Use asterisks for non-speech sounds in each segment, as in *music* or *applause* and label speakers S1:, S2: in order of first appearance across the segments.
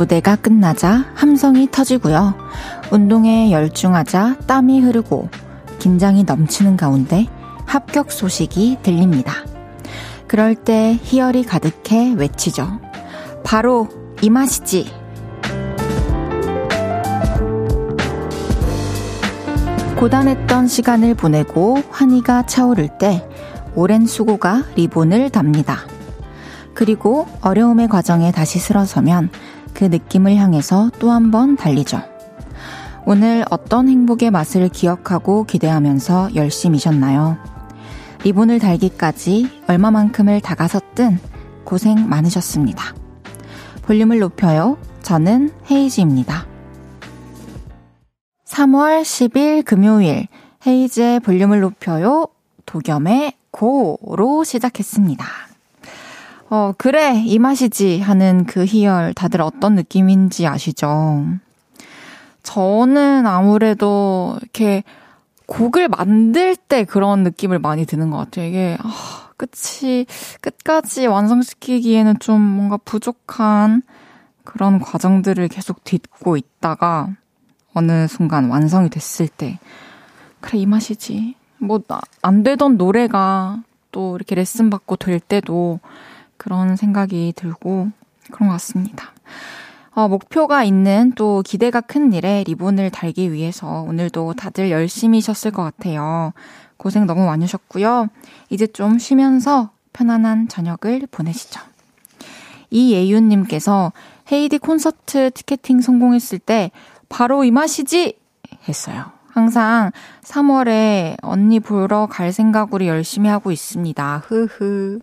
S1: 무대가 끝나자 함성이 터지고요. 운동에 열중하자 땀이 흐르고 긴장이 넘치는 가운데 합격 소식이 들립니다. 그럴 때 희열이 가득해 외치죠. 바로 이 맛이지. 고단했던 시간을 보내고 환희가 차오를 때 오랜 수고가 리본을 답니다. 그리고 어려움의 과정에 다시 쓸어서면 그 느낌을 향해서 또 한 번 달리죠. 오늘 어떤 행복의 맛을 기억하고 기대하면서 열심히셨나요? 리본을 달기까지 얼마만큼을 다가섰든 고생 많으셨습니다. 볼륨을 높여요. 저는 헤이즈입니다. 3월 10일 금요일 헤이즈의 볼륨을 높여요. 도겸의 고로 시작했습니다. 어, 그래, 이 맛이지 하는 그 희열 다들 어떤 느낌인지 아시죠? 저는 아무래도 이렇게 곡을 만들 때 그런 느낌을 많이 드는 것 같아요. 이게, 아, 끝이, 끝까지 완성시키기에는 좀 뭔가 부족한 그런 과정들을 계속 딛고 있다가 어느 순간 완성이 됐을 때, 그래, 이 맛이지. 뭐, 안 되던 노래가 또 이렇게 레슨 받고 될 때도 그런 생각이 들고 그런 것 같습니다. 어, 목표가 있는 또 기대가 큰 일에 리본을 달기 위해서 오늘도 다들 열심히 셨을 것 같아요. 고생 너무 많으셨고요. 이제 좀 쉬면서 편안한 저녁을 보내시죠. 이예윤님께서 헤이디 콘서트 티켓팅 성공했을 때 바로 이 맛이지! 했어요. 항상 3월에 언니 보러 갈 생각으로 열심히 하고 있습니다. 흐흐.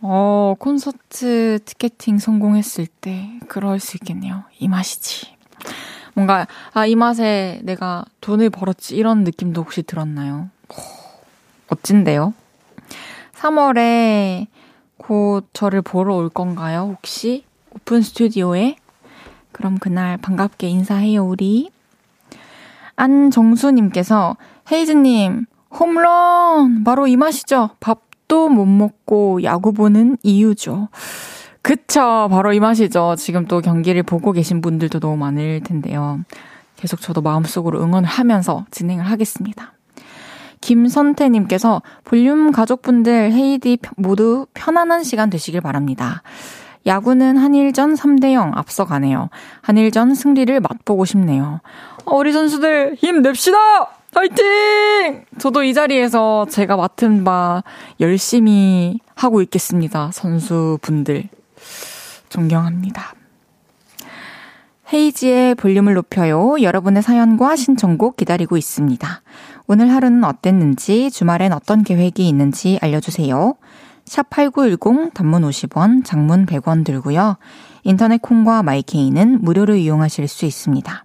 S1: 어, 콘서트 티켓팅 성공했을 때 그럴 수 있겠네요. 이 맛이지. 뭔가 아, 이 맛에 내가 돈을 벌었지 이런 느낌도 혹시 들었나요? 오, 멋진데요. 3월에 곧 저를 보러 올 건가요? 혹시 오픈 스튜디오에? 그럼 그날 반갑게 인사해요, 우리. 안정수님께서 헤이즈님 홈런 바로 이 맛이죠. 밥 도 못 먹고 야구 보는 이유죠. 그쵸. 바로 이 맛이죠. 지금 또 경기를 보고 계신 분들도 너무 많을 텐데요. 계속 저도 마음속으로 응원을 하면서 진행을 하겠습니다. 김선태님께서 볼륨 가족분들 헤이디 모두 편안한 시간 되시길 바랍니다. 야구는 한일전 3대0 앞서가네요. 한일전 승리를 맛보고 싶네요. 우리 선수들 힘냅시다! 화이팅! 저도 이 자리에서 제가 맡은 바 열심히 하고 있겠습니다. 선수분들. 존경합니다. 헤이지의 볼륨을 높여요. 여러분의 사연과 신청곡 기다리고 있습니다. 오늘 하루는 어땠는지, 주말엔 어떤 계획이 있는지 알려주세요. 샵8910 단문 50원, 장문 100원 들고요. 인터넷 콩과 마이케이는 무료로 이용하실 수 있습니다.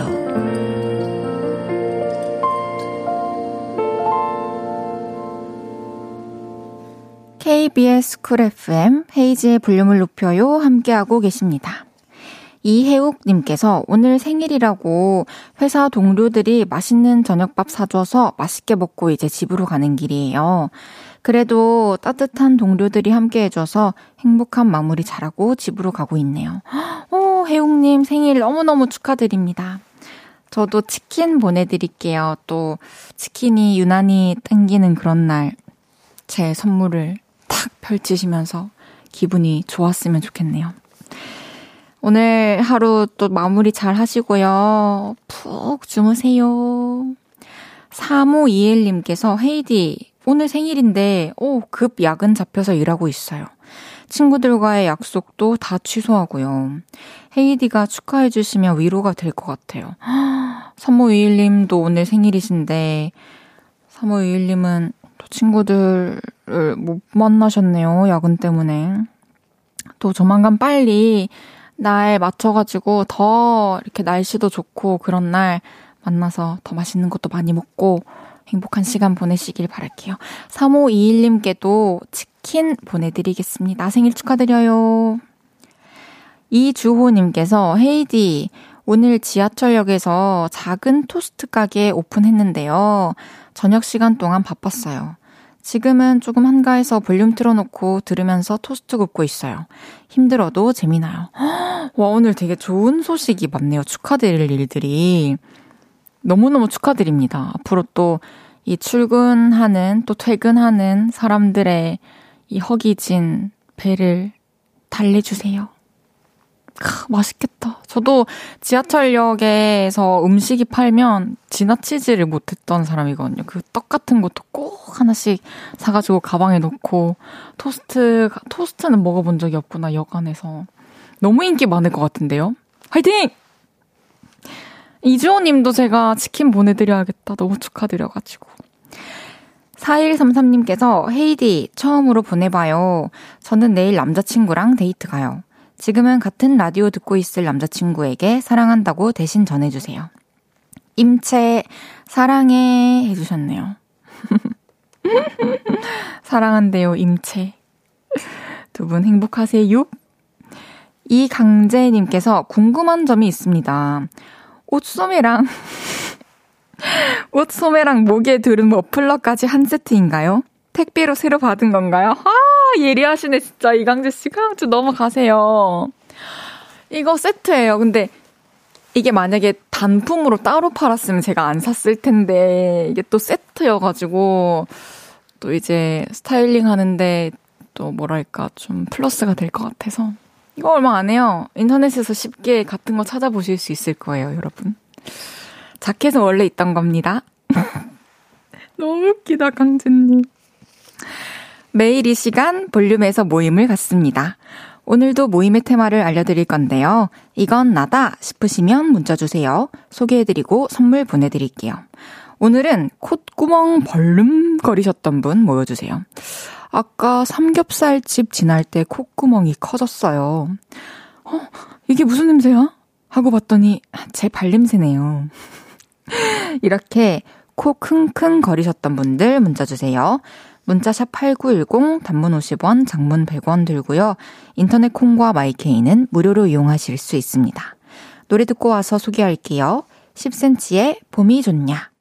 S1: KBS 쿨 FM 헤이즈의 볼륨을 높여요 함께하고 계십니다. 이혜욱님께서 오늘 생일이라고 회사 동료들이 맛있는 저녁밥 사줘서 맛있게 먹고 이제 집으로 가는 길이에요. 그래도 따뜻한 동료들이 함께 해줘서 행복한 마무리 잘하고 집으로 가고 있네요. 오, 혜욱님 생일 너무너무 축하드립니다. 저도 치킨 보내드릴게요. 또 치킨이 유난히 땡기는 그런 날 제 선물을 탁 펼치시면서 기분이 좋았으면 좋겠네요. 오늘 하루 또 마무리 잘 하시고요. 푹 주무세요. 3521님께서 헤이디, 오늘 생일인데, 오, 급 야근 잡혀서 일하고 있어요. 친구들과의 약속도 다 취소하고요. 헤이디가 축하해주시면 위로가 될 것 같아요. *gasps* 3521님도 오늘 생일이신데, 3521님은 친구들 을못 만나셨네요. 야근 때문에. 또 조만간 빨리 날 맞춰가지고 더 이렇게 날씨도 좋고 그런 날 만나서 더 맛있는 것도 많이 먹고 행복한 시간 보내시길 바랄게요. 3521님께도 치킨 보내드리겠습니다. 생일 축하드려요. 이주호님께서 헤이디, 오늘 지하철역에서 작은 토스트 가게 오픈했는데요. 저녁 시간 동안 바빴어요. 지금은 조금 한가해서 볼륨 틀어놓고 들으면서 토스트 굽고 있어요. 힘들어도 재미나요. *gasps* 와, 오늘 되게 좋은 소식이 많네요. 축하드릴 일들이. 너무너무 축하드립니다. 앞으로 또 이 출근하는, 또 퇴근하는 사람들의 이 허기진 배를 달래주세요. 크, 맛있겠다. 저도 지하철역에서 음식이 팔면 지나치지를 못했던 사람이거든요. 그 떡 같은 것도 꼭 하나씩 사가지고 가방에 넣고 토스트, 토스트는 먹어본 적이 없구나, 역 안에서. 너무 인기 많을 것 같은데요? 화이팅! 이주호 님도 제가 치킨 보내드려야겠다. 너무 축하드려가지고. 4133님께서 헤이즈 처음으로 보내봐요. 저는 내일 남자친구랑 데이트 가요. 지금은 같은 라디오 듣고 있을 남자친구에게 사랑한다고 대신 전해주세요. 임채, 사랑해 해주셨네요. *laughs* 사랑한대요, 임채. 두 분 행복하세요? 이강재님께서 궁금한 점이 있습니다. 옷소매랑, *laughs* 옷소매랑 목에 두른 머플러까지 한 세트인가요? 택배로 새로 받은 건가요? 아, 예리하시네, 진짜. 이강재 씨. 강주 넘어가세요. 이거 세트예요. 근데 이게 만약에 단품으로 따로 팔았으면 제가 안 샀을 텐데, 이게 또 세트여가지고, 또 이제 스타일링 하는데 또 뭐랄까, 좀 플러스가 될 것 같아서. 이거 얼마 안 해요. 인터넷에서 쉽게 같은 거 찾아보실 수 있을 거예요, 여러분. 자켓은 원래 있던 겁니다. *laughs* 너무 웃기다, 강진님. 매일 이 시간 볼륨에서 모임을 갖습니다. 오늘도 모임의 테마를 알려드릴 건데요. 이건 나다 싶으시면 문자 주세요. 소개해드리고 선물 보내드릴게요. 오늘은 콧구멍 벌름거리셨던 분 모여주세요. 아까 삼겹살집 지날 때 콧구멍이 커졌어요. 어, 이게 무슨 냄새야? 하고 봤더니 제 발냄새네요. *laughs* 이렇게 코 킁킁 거리셨던 분들 문자 주세요. 문자샵 8910 단문 50원, 장문 100원 들고요. 인터넷 콩과 마이케이는 무료로 이용하실 수 있습니다. 노래 듣고 와서 소개할게요. 10cm의 봄이 좋냐.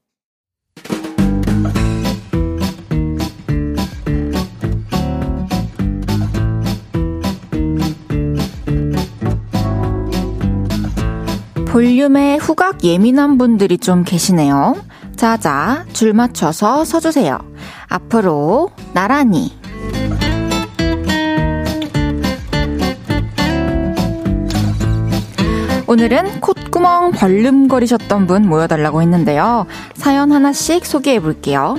S1: 볼륨에 후각 예민한 분들이 좀 계시네요. 자자, 줄 맞춰서 서주세요. 앞으로, 나란히. 오늘은 콧구멍 벌름거리셨던 분 모여달라고 했는데요. 사연 하나씩 소개해 볼게요.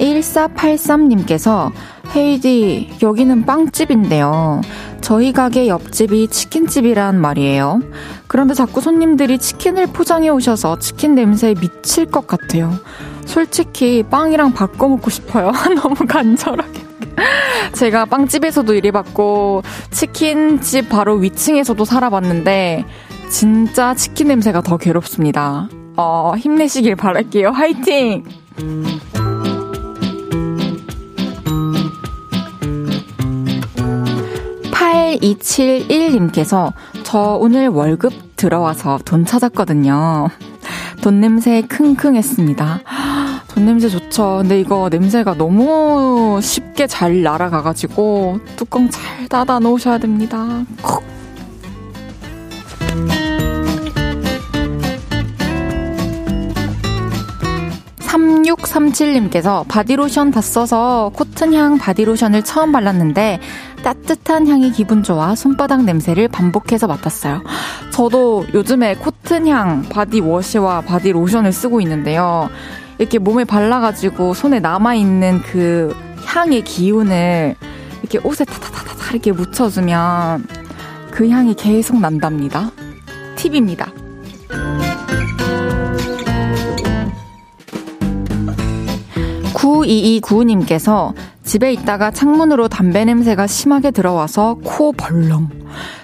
S1: 1483님께서 헤이디, 여기는 빵집인데요. 저희 가게 옆집이 치킨집이란 말이에요. 그런데 자꾸 손님들이 치킨을 포장해 오셔서 치킨 냄새에 미칠 것 같아요. 솔직히 빵이랑 바꿔 먹고 싶어요. *laughs* 너무 간절하게. 제가 빵집에서도 일해봤고 치킨집 바로 위층에서도 살아봤는데 진짜 치킨 냄새가 더 괴롭습니다. 어, 힘내시길 바랄게요. 화이팅! 8271님께서 저 오늘 월급 들어와서 돈 찾았거든요. 돈 냄새 킁킁 했습니다. 돈 냄새 좋죠. 근데 이거 냄새가 너무 쉽게 잘 날아가가지고 뚜껑 잘 닫아 놓으셔야 됩니다. 콕. 3637님께서 바디로션 다 써서 코튼향 바디로션을 처음 발랐는데 따뜻한 향이 기분 좋아 손바닥 냄새를 반복해서 맡았어요. 저도 요즘에 코튼향 바디워시와 바디로션을 쓰고 있는데요. 이렇게 몸에 발라가지고 손에 남아있는 그 향의 기운을 이렇게 옷에 타타타타 이렇게 묻혀주면 그 향이 계속 난답니다. 팁입니다. 9229님께서 집에 있다가 창문으로 담배 냄새가 심하게 들어와서 코 벌렁.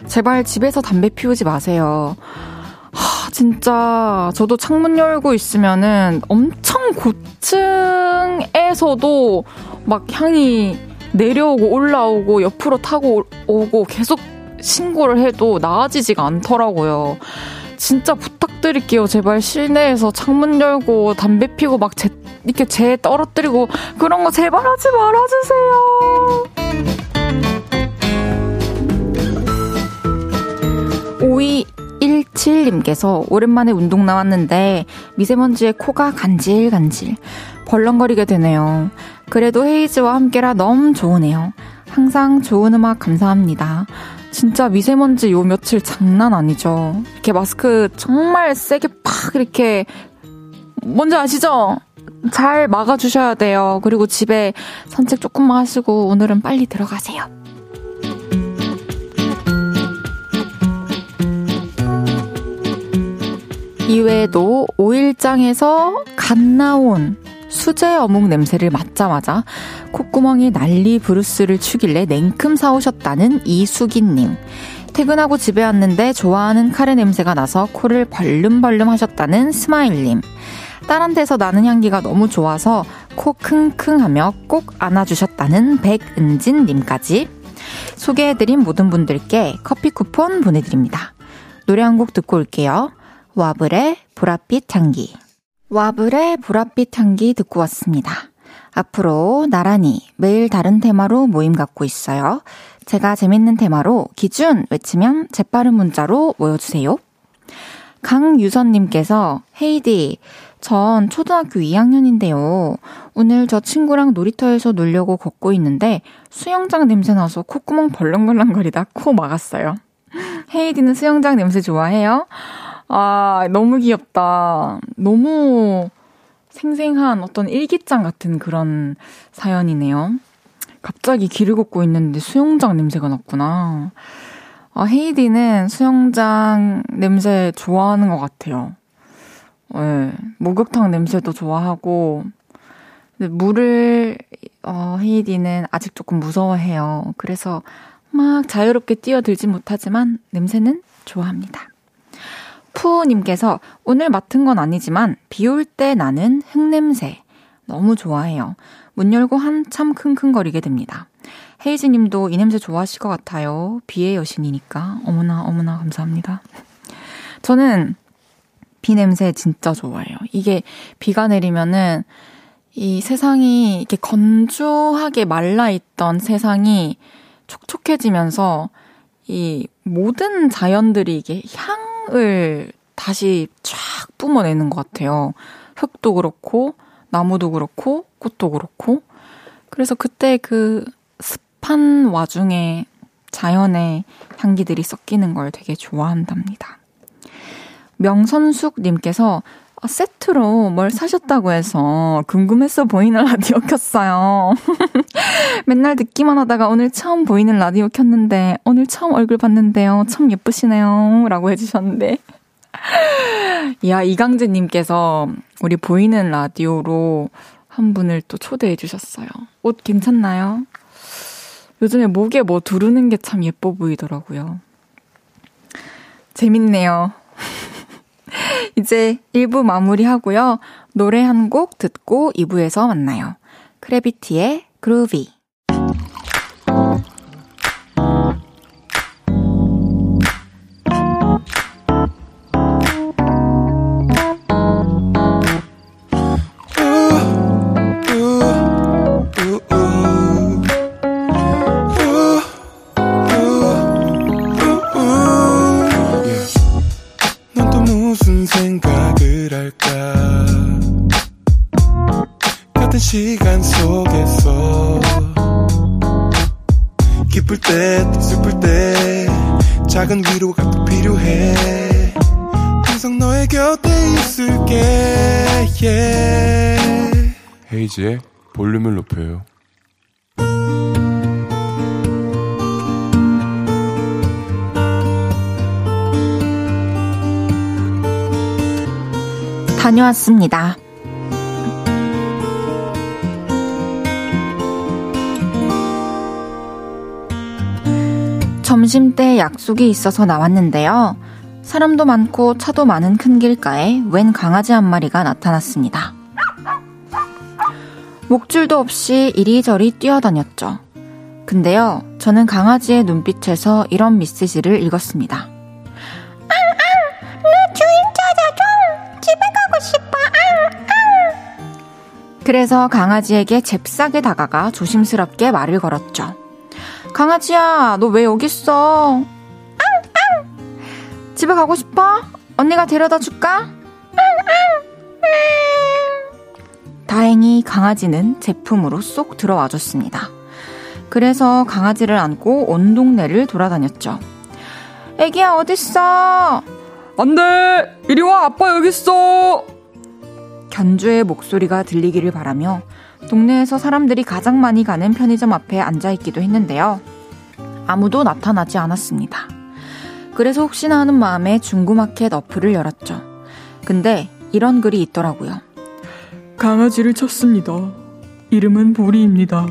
S1: 제발 집에서 담배 피우지 마세요. 하, 진짜 저도 창문 열고 있으면은 엄청 고층에서도 막 향이 내려오고 올라오고 옆으로 타고 오고 계속 신고를 해도 나아지지가 않더라고요. 진짜 부탁드릴게요. 제발 실내에서 창문 열고 담배 피고 막 재, 이렇게 재 떨어뜨리고 그런 거 제발 하지 말아주세요. 5217님께서 오랜만에 운동 나왔는데 미세먼지에 코가 간질간질 벌렁거리게 되네요. 그래도 헤이즈와 함께라 너무 좋으네요. 항상 좋은 음악 감사합니다. 진짜 미세먼지 요 며칠 장난 아니죠. 이렇게 마스크 정말 세게 팍 이렇게 뭔지 아시죠? 잘 막아주셔야 돼요. 그리고 집에 산책 조금만 하시고 오늘은 빨리 들어가세요. 이외에도 오일장에서 갓 나온 수제 어묵 냄새를 맡자마자 콧구멍이 난리 브루스를 추길래 냉큼 사오셨다는 이수기님. 퇴근하고 집에 왔는데 좋아하는 카레 냄새가 나서 코를 벌름벌름 하셨다는 스마일님. 딸한 테서 나는 향기가 너무 좋아서 코 킁킁 하며 꼭 안아주셨다는 백은진님까지 소개해드린 모든 분들께 커피 쿠폰 보내드립니다. 노래 한 곡 듣고 올게요. 와블의 보랏빛 향기. 와블의 보랏빛 향기 듣고 왔습니다. 앞으로 나란히 매일 다른 테마로 모임 갖고 있어요. 제가 재밌는 테마로 기준 외치면 재빠른 문자로 모여주세요. 강유선님께서 헤이디, 전 초등학교 2학년인데요. 오늘 저 친구랑 놀이터에서 놀려고 걷고 있는데 수영장 냄새 나서 콧구멍 벌렁벌렁거리다 코 막았어요. 헤이디는 수영장 냄새 좋아해요? 아, 너무 귀엽다. 너무 생생한 어떤 일기장 같은 그런 사연이네요. 갑자기 길을 걷고 있는데 수영장 냄새가 났구나. 아, 헤이디는 수영장 냄새 좋아하는 것 같아요. 네, 목욕탕 냄새도 좋아하고, 근데 물을, 어, 헤이디는 아직 조금 무서워해요. 그래서 막 자유롭게 뛰어들지 못하지만 냄새는 좋아합니다. 푸님께서 오늘 맡은 건 아니지만 비 올 때 나는 흙냄새 너무 좋아해요. 문 열고 한참 킁킁거리게 됩니다. 헤이즈 님도 이 냄새 좋아하실 것 같아요. 비의 여신이니까. 어머나, 어머나, 감사합니다. 저는 비 냄새 진짜 좋아해요. 이게 비가 내리면은 이 세상이 이렇게 건조하게 말라있던 세상이 촉촉해지면서 이 모든 자연들이 이게 향을 다시 쫙 뿜어내는 것 같아요. 흙도 그렇고, 나무도 그렇고, 꽃도 그렇고. 그래서 그때 그 습한 와중에 자연의 향기들이 섞이는 걸 되게 좋아한답니다. 명선숙님께서 아, 세트로 뭘 사셨다고 해서 궁금했어 보이는 라디오 켰어요. *laughs* 맨날 듣기만 하다가 오늘 처음 보이는 라디오 켰는데 오늘 처음 얼굴 봤는데요. 참 예쁘시네요. 라고 해주셨는데. *laughs* 야, 이강재님께서 우리 보이는 라디오로 한 분을 또 초대해 주셨어요. 옷 괜찮나요? 요즘에 목에 뭐 두르는 게 참 예뻐 보이더라고요. 재밌네요. *laughs* 이제 1부 마무리하고요. 노래 한 곡 듣고 2부에서 만나요. 크래비티의 그루비.
S2: 이은지의 볼륨을 높여요.
S1: 다녀왔습니다. 점심때 약속이 있어서 나왔는데요. 사람도 많고 차도 많은 큰 길가에 웬 강아지 한 마리가 나타났습니다. 목줄도 없이 이리저리 뛰어다녔죠. 근데요, 저는 강아지의 눈빛에서 이런 메시지를 읽었습니다. 아, 아, 내 주인 찾아줘! 집에 가고 싶어! 아, 아. 그래서 강아지에게 잽싸게 다가가 조심스럽게 말을 걸었죠. 강아지야, 너 왜 여기 있어? 집에 가고 싶어? 언니가 데려다 줄까? 다행히 강아지는 제품으로 쏙 들어와 줬습니다. 그래서 강아지를 안고 온 동네를 돌아다녔죠. 애기야, 어딨어? 안 돼! 이리 와! 아빠 여기 있어! 견주의 목소리가 들리기를 바라며 동네에서 사람들이 가장 많이 가는 편의점 앞에 앉아 있기도 했는데요. 아무도 나타나지 않았습니다. 그래서 혹시나 하는 마음에 중고마켓 어플을 열었죠. 근데 이런 글이 있더라고요.
S3: 강아지를 쳤습니다. 이름은 보리입니다.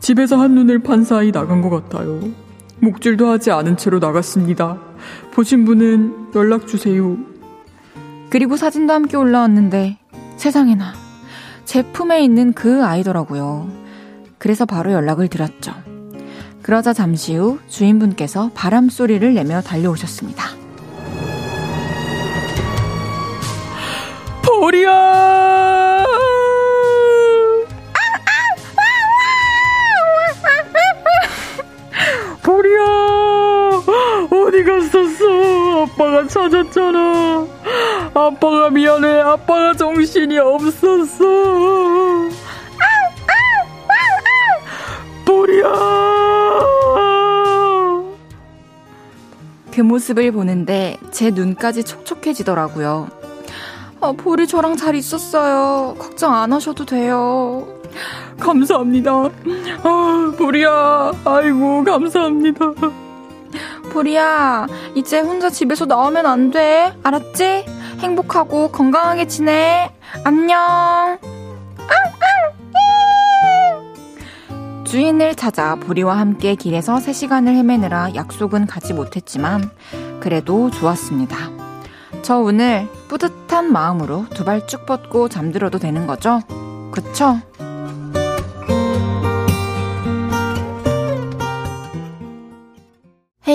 S3: 집에서 한눈을 판 사이 나간 것 같아요. 목줄도 하지 않은 채로 나갔습니다. 보신 분은 연락 주세요.
S1: 그리고 사진도 함께 올라왔는데 세상에나 제품에 있는 그 아이더라고요. 그래서 바로 연락을 드렸죠. 그러자 잠시 후 주인분께서 바람 소리를 내며 달려오셨습니다.
S3: 보리야! 보리야! 어디 갔었어? 아빠가 찾았잖아. 아빠가 미안해. 아빠가 정신이 없었어. 보리야!
S1: 그 모습을 보는데 제 눈까지 촉촉해지더라고요. 아, 볼이 저랑 잘 있었어요. 걱정 안 하셔도 돼요.
S3: 감사합니다. 아, 보리야. 아이고, 감사합니다.
S1: 보리야, 이제 혼자 집에서 나오면 안 돼. 알았지? 행복하고 건강하게 지내. 안녕. 주인을 찾아 보리와 함께 길에서 3시간을 헤매느라 약속은 가지 못했지만 그래도 좋았습니다. 저 오늘 뿌듯한 마음으로 두 발 쭉 뻗고 잠들어도 되는 거죠? 그쵸?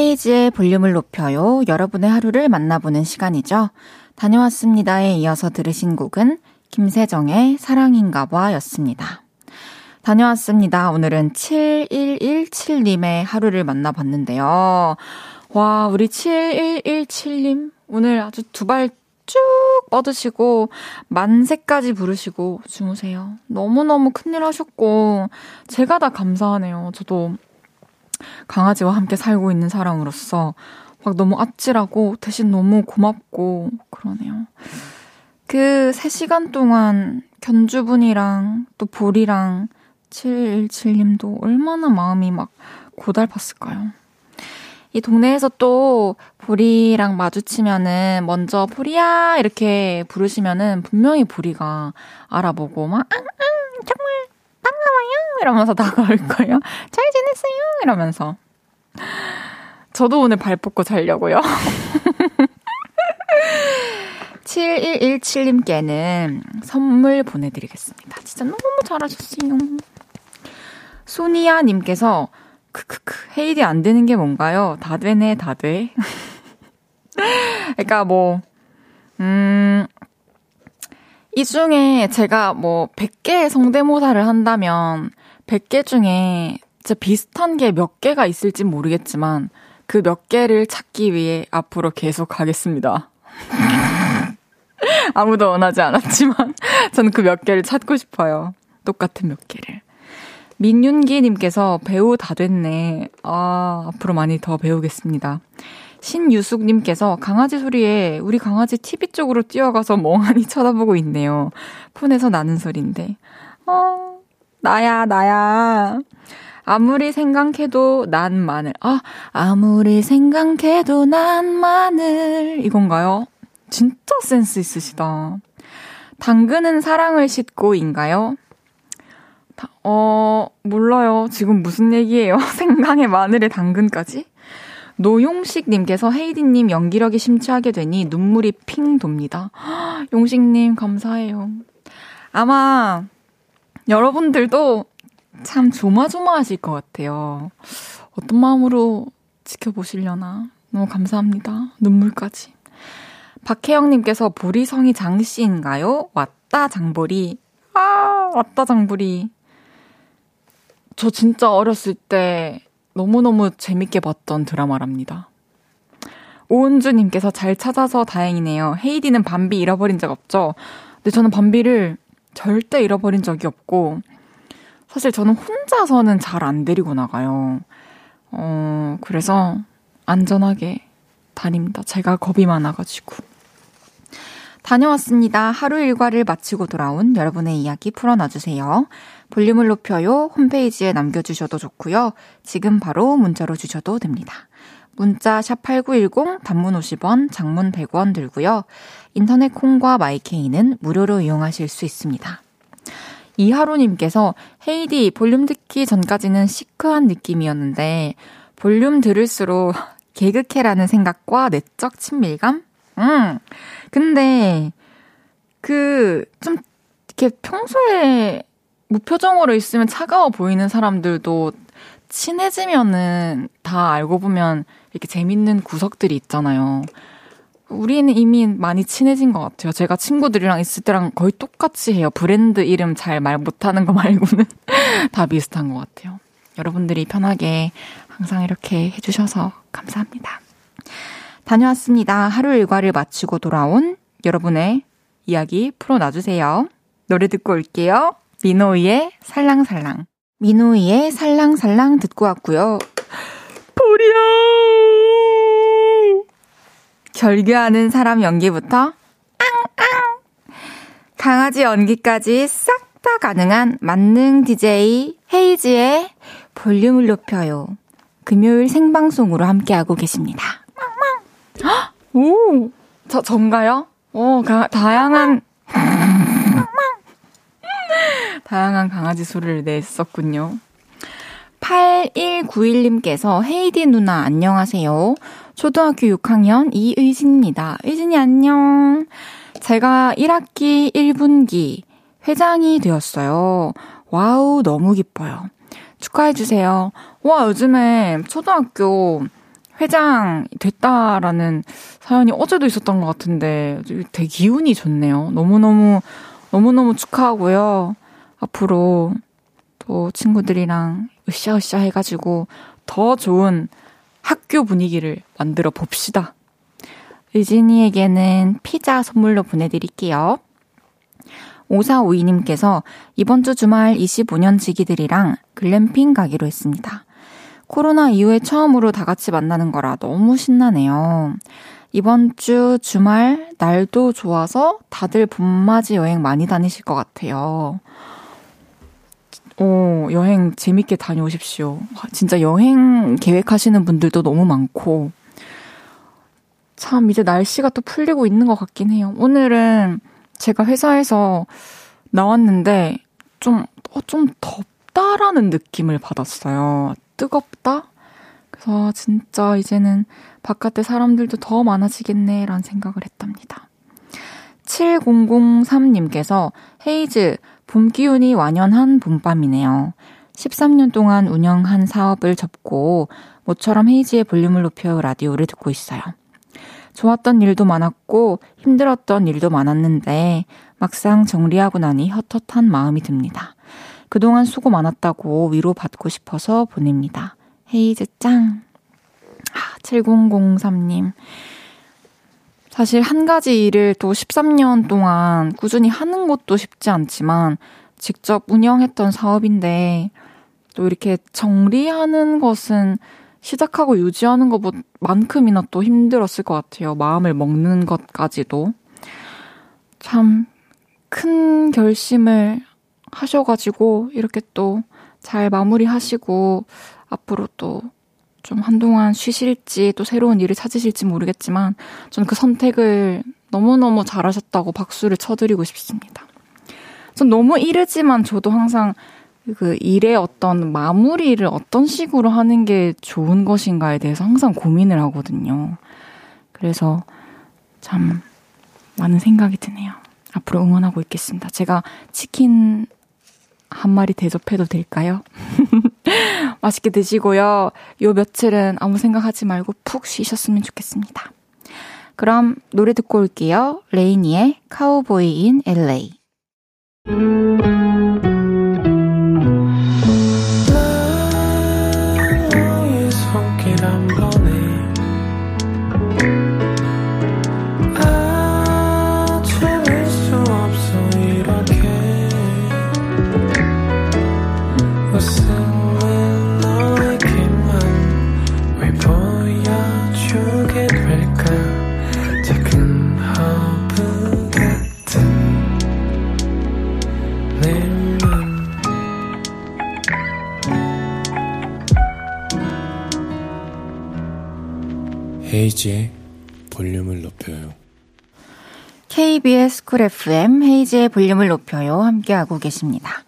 S1: 헤이지의 볼륨을 높여요. 여러분의 하루를 만나보는 시간이죠. 다녀왔습니다에 이어서 들으신 곡은 김세정의 사랑인가 봐 였습니다. 다녀왔습니다. 오늘은 7117님의 하루를 만나봤는데요. 와, 우리 7117님. 오늘 아주 두 발 쭉 뻗으시고, 만세까지 부르시고 주무세요. 너무너무 큰일 하셨고, 제가 다 감사하네요. 저도 강아지와 함께 살고 있는 사람으로서 막 너무 아찔하고, 대신 너무 고맙고, 그러네요. 그 3시간 동안 견주분이랑 또 볼이랑 717님도 얼마나 마음이 막 고달팠을까요? 이 동네에서 또 보리랑 마주치면은 먼저 보리야 이렇게 부르시면은 분명히 보리가 알아보고 막 앙앙 정말 반가워요 이러면서 *laughs* 다가올 거예요. 잘 지냈어요 이러면서 저도 오늘 발 뻗고 자려고요. *laughs* 7117님께는 선물 보내드리겠습니다. 진짜 너무 잘하셨어요. 소니아님께서 크크크 헤이디 안 되는 게 뭔가요? 다 되네 다 돼. *laughs* 그러니까 뭐 음. 이 중에 제가 뭐 100개 성대모사를 한다면 100개 중에 진짜 비슷한 게 몇 개가 있을지 모르겠지만 그 몇 개를 찾기 위해 앞으로 계속 가겠습니다. *laughs* 아무도 원하지 않았지만 저는 그 몇 개를 찾고 싶어요. 똑같은 몇 개를. 민윤기님께서 배우 다 됐네. 아, 앞으로 많이 더 배우겠습니다. 신유숙님께서 강아지 소리에 우리 강아지 TV 쪽으로 뛰어가서 멍하니 쳐다보고 있네요. 폰에서 나는 소리인데. 어, 나야, 나야. 아무리 생각해도 난 마늘. 아, 아무리 생각해도 난 마늘. 이건가요? 진짜 센스 있으시다. 당근은 사랑을 싣고인가요? 어, 몰라요. 지금 무슨 얘기예요? *laughs* 생강에 마늘에 당근까지? 노용식 님께서 헤이디 님 연기력이 심취하게 되니 눈물이 핑 돕니다. *gasps* 용식 님, 감사해요. 아마 여러분들도 참 조마조마하실 것 같아요. 어떤 마음으로 지켜보시려나. 너무 감사합니다. 눈물까지. 박혜영님께서 보리성이 장씨인가요? 왔다 장보리. 아, 왔다 장보리. 저 진짜 어렸을 때 너무너무 재밌게 봤던 드라마랍니다. 오은주님께서 잘 찾아서 다행이네요. 헤이디는 밤비 잃어버린 적 없죠? 근데 저는 밤비를 절대 잃어버린 적이 없고, 사실 저는 혼자서는 잘 안 데리고 나가요. 어, 그래서 안전하게 다닙니다. 제가 겁이 많아가지고. 다녀왔습니다. 하루 일과를 마치고 돌아온 여러분의 이야기 풀어놔주세요. 볼륨을 높여요. 홈페이지에 남겨주셔도 좋고요. 지금 바로 문자로 주셔도 됩니다. 문자 샵8910 단문 50원, 장문 100원 들고요. 인터넷 콩과 마이케이는 무료로 이용하실 수 있습니다. 이하로님께서 헤이디 볼륨 듣기 전까지는 시크한 느낌이었는데 볼륨 들을수록 *laughs* 개그캐라는 생각과 내적 친밀감? 음. 근데 그 좀 이렇게 평소에 무표정으로 있으면 차가워 보이는 사람들도 친해지면은 다 알고 보면 이렇게 재밌는 구석들이 있잖아요. 우리는 이미 많이 친해진 것 같아요. 제가 친구들이랑 있을 때랑 거의 똑같이 해요. 브랜드 이름 잘 말 못하는 거 말고는 *laughs* 다 비슷한 것 같아요. 여러분들이 편하게 항상 이렇게 해주셔서 감사합니다. 다녀왔습니다. 하루 일과를 마치고 돌아온 여러분의 이야기 풀어놔주세요. 노래 듣고 올게요. 민호이의 살랑살랑. 민호이의 살랑살랑 듣고 왔고요. 보리야! 결교하는 사람 연기부터 앙앙! 강아지 연기까지 싹 다 가능한 만능 DJ 헤이지의 볼륨을 높여요. 금요일 생방송으로 함께하고 계십니다. 오! 저, 전가요? 오, 가, 다양한, 다양한 강아지 소리를 냈었군요. 8191님께서 헤이즈 누나 안녕하세요. 초등학교 6학년 이의진입니다. 의진이 안녕. 제가 1학기 1분기 회장이 되었어요. 와우, 너무 기뻐요. 축하해주세요. 와, 요즘에 초등학교 회장 됐다라는 사연이 어제도 있었던 것 같은데 되게 기운이 좋네요. 너무너무, 너무너무 축하하고요. 앞으로 또 친구들이랑 으쌰으쌰 해가지고 더 좋은 학교 분위기를 만들어 봅시다. 의진이에게는 피자 선물로 보내드릴게요. 5452님께서 이번 주 주말 25년 지기들이랑 글램핑 가기로 했습니다. 코로나 이후에 처음으로 다 같이 만나는 거라 너무 신나네요. 이번 주 주말 날도 좋아서 다들 봄맞이 여행 많이 다니실 것 같아요. 오, 여행 재밌게 다녀오십시오. 진짜 여행 계획하시는 분들도 너무 많고. 참, 이제 날씨가 또 풀리고 있는 것 같긴 해요. 오늘은 제가 회사에서 나왔는데 좀, 어, 좀 덥다라는 느낌을 받았어요. 뜨겁다? 그래서 진짜 이제는 바깥에 사람들도 더 많아지겠네라는 생각을 했답니다. 7003님께서 헤이즈, 봄 기운이 완연한 봄밤이네요. 13년 동안 운영한 사업을 접고 모처럼 헤이즈의 볼륨을 높여 라디오를 듣고 있어요. 좋았던 일도 많았고 힘들었던 일도 많았는데 막상 정리하고 나니 헛헛한 마음이 듭니다. 그동안 수고 많았다고 위로받고 싶어서 보냅니다. 헤이즈 짱. 아, 7003님. 사실 한 가지 일을 또 13년 동안 꾸준히 하는 것도 쉽지 않지만 직접 운영했던 사업인데 또 이렇게 정리하는 것은 시작하고 유지하는 것만큼이나 또 힘들었을 것 같아요. 마음을 먹는 것까지도. 참 큰 결심을 하셔가지고 이렇게 또 잘 마무리하시고 앞으로 또 좀 한동안 쉬실지 또 새로운 일을 찾으실지 모르겠지만 저는 그 선택을 너무너무 잘하셨다고 박수를 쳐드리고 싶습니다. 전 너무 이르지만 저도 항상 그 일의 어떤 마무리를 어떤 식으로 하는 게 좋은 것인가에 대해서 항상 고민을 하거든요. 그래서 참 많은 생각이 드네요. 앞으로 응원하고 있겠습니다. 제가 치킨 한 마리 대접해도 될까요? *laughs* *laughs* 맛있게 드시고요. 요 며칠은 아무 생각하지 말고 푹 쉬셨으면 좋겠습니다. 그럼 노래 듣고 올게요. 레이니의 카우보이 인 LA.
S2: 헤이즈의 볼륨을 높여요.
S1: KBS Cool FM 헤이즈의 볼륨을 높여요. 함께하고 계십니다.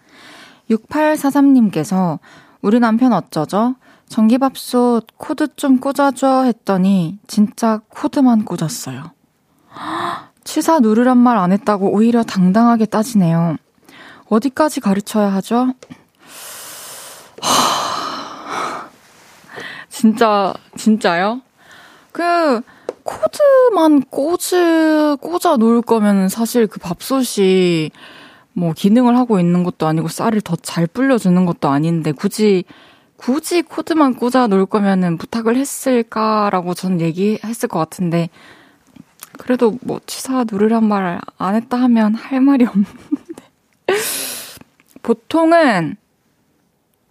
S1: 6843님께서 우리 남편 어쩌죠? 전기밥솥 코드 좀 꽂아줘 했더니 진짜 코드만 꽂았어요. 취사 누르란 말 안 했다고 오히려 당당하게 따지네요. 어디까지 가르쳐야 하죠? 진짜, 진짜요? 그 코드만 꽂을 꽂아 놓을 거면 사실 그 밥솥이 뭐 기능을 하고 있는 것도 아니고 쌀을 더 잘 불려주는 것도 아닌데 굳이 굳이 코드만 꽂아 놓을 거면은 부탁을 했을까라고 전 얘기했을 것 같은데 그래도 뭐 취사 누르란 말 안 했다 하면 할 말이 없는데. *laughs* 보통은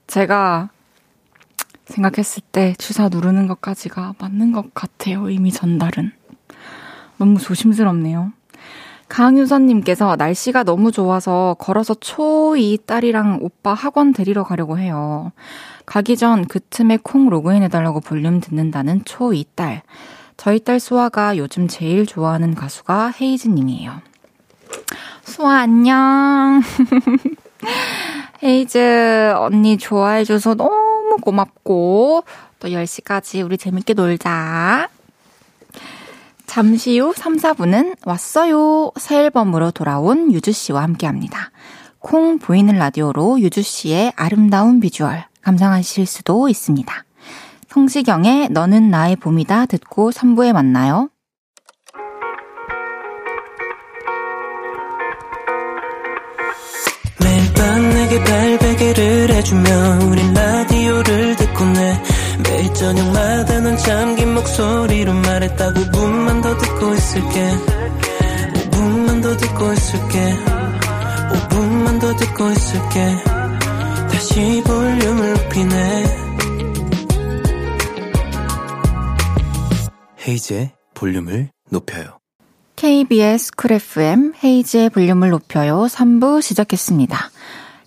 S1: 제가 생각했을 때 주사 누르는 것까지가 맞는 것 같아요. 이미 전달은. 너무 조심스럽네요. 강유선님께서 날씨가 너무 좋아서 걸어서 초2 딸이랑 오빠 학원 데리러 가려고 해요. 가기 전 그 틈에 콩 로그인해달라고 볼륨 듣는다는 초2 딸. 저희 딸 수아가 요즘 제일 좋아하는 가수가 헤이즈님이에요. 수아 안녕. *laughs* 헤이즈 언니 좋아해줘서 너무 너무 고맙고 또 10시까지 우리 재밌게 놀자. 잠시 후 3, 4분은 왔어요. 새 앨범으로 돌아온 유주 씨와 함께 합니다. 콩 보이는 라디오로 유주 씨의 아름다운 비주얼 감상하실 수도 있습니다. 성시경의 너는 나의 봄이다 듣고 3부에 만나요. 매일 밤 내게 발베개를 해주며 우린 라디오를 듣고 내 매일 저녁마다 넌 잠긴 목소리로 말했다 5분만 더 듣고 있을게. 5분만 더 듣고 있을게. 5분만 더 듣고 있을게. 다시 볼륨을 높이네. 헤이즈의 볼륨을 높여요. KBS Cool FM 헤이즈의 볼륨을 높여요 3부 시작했습니다.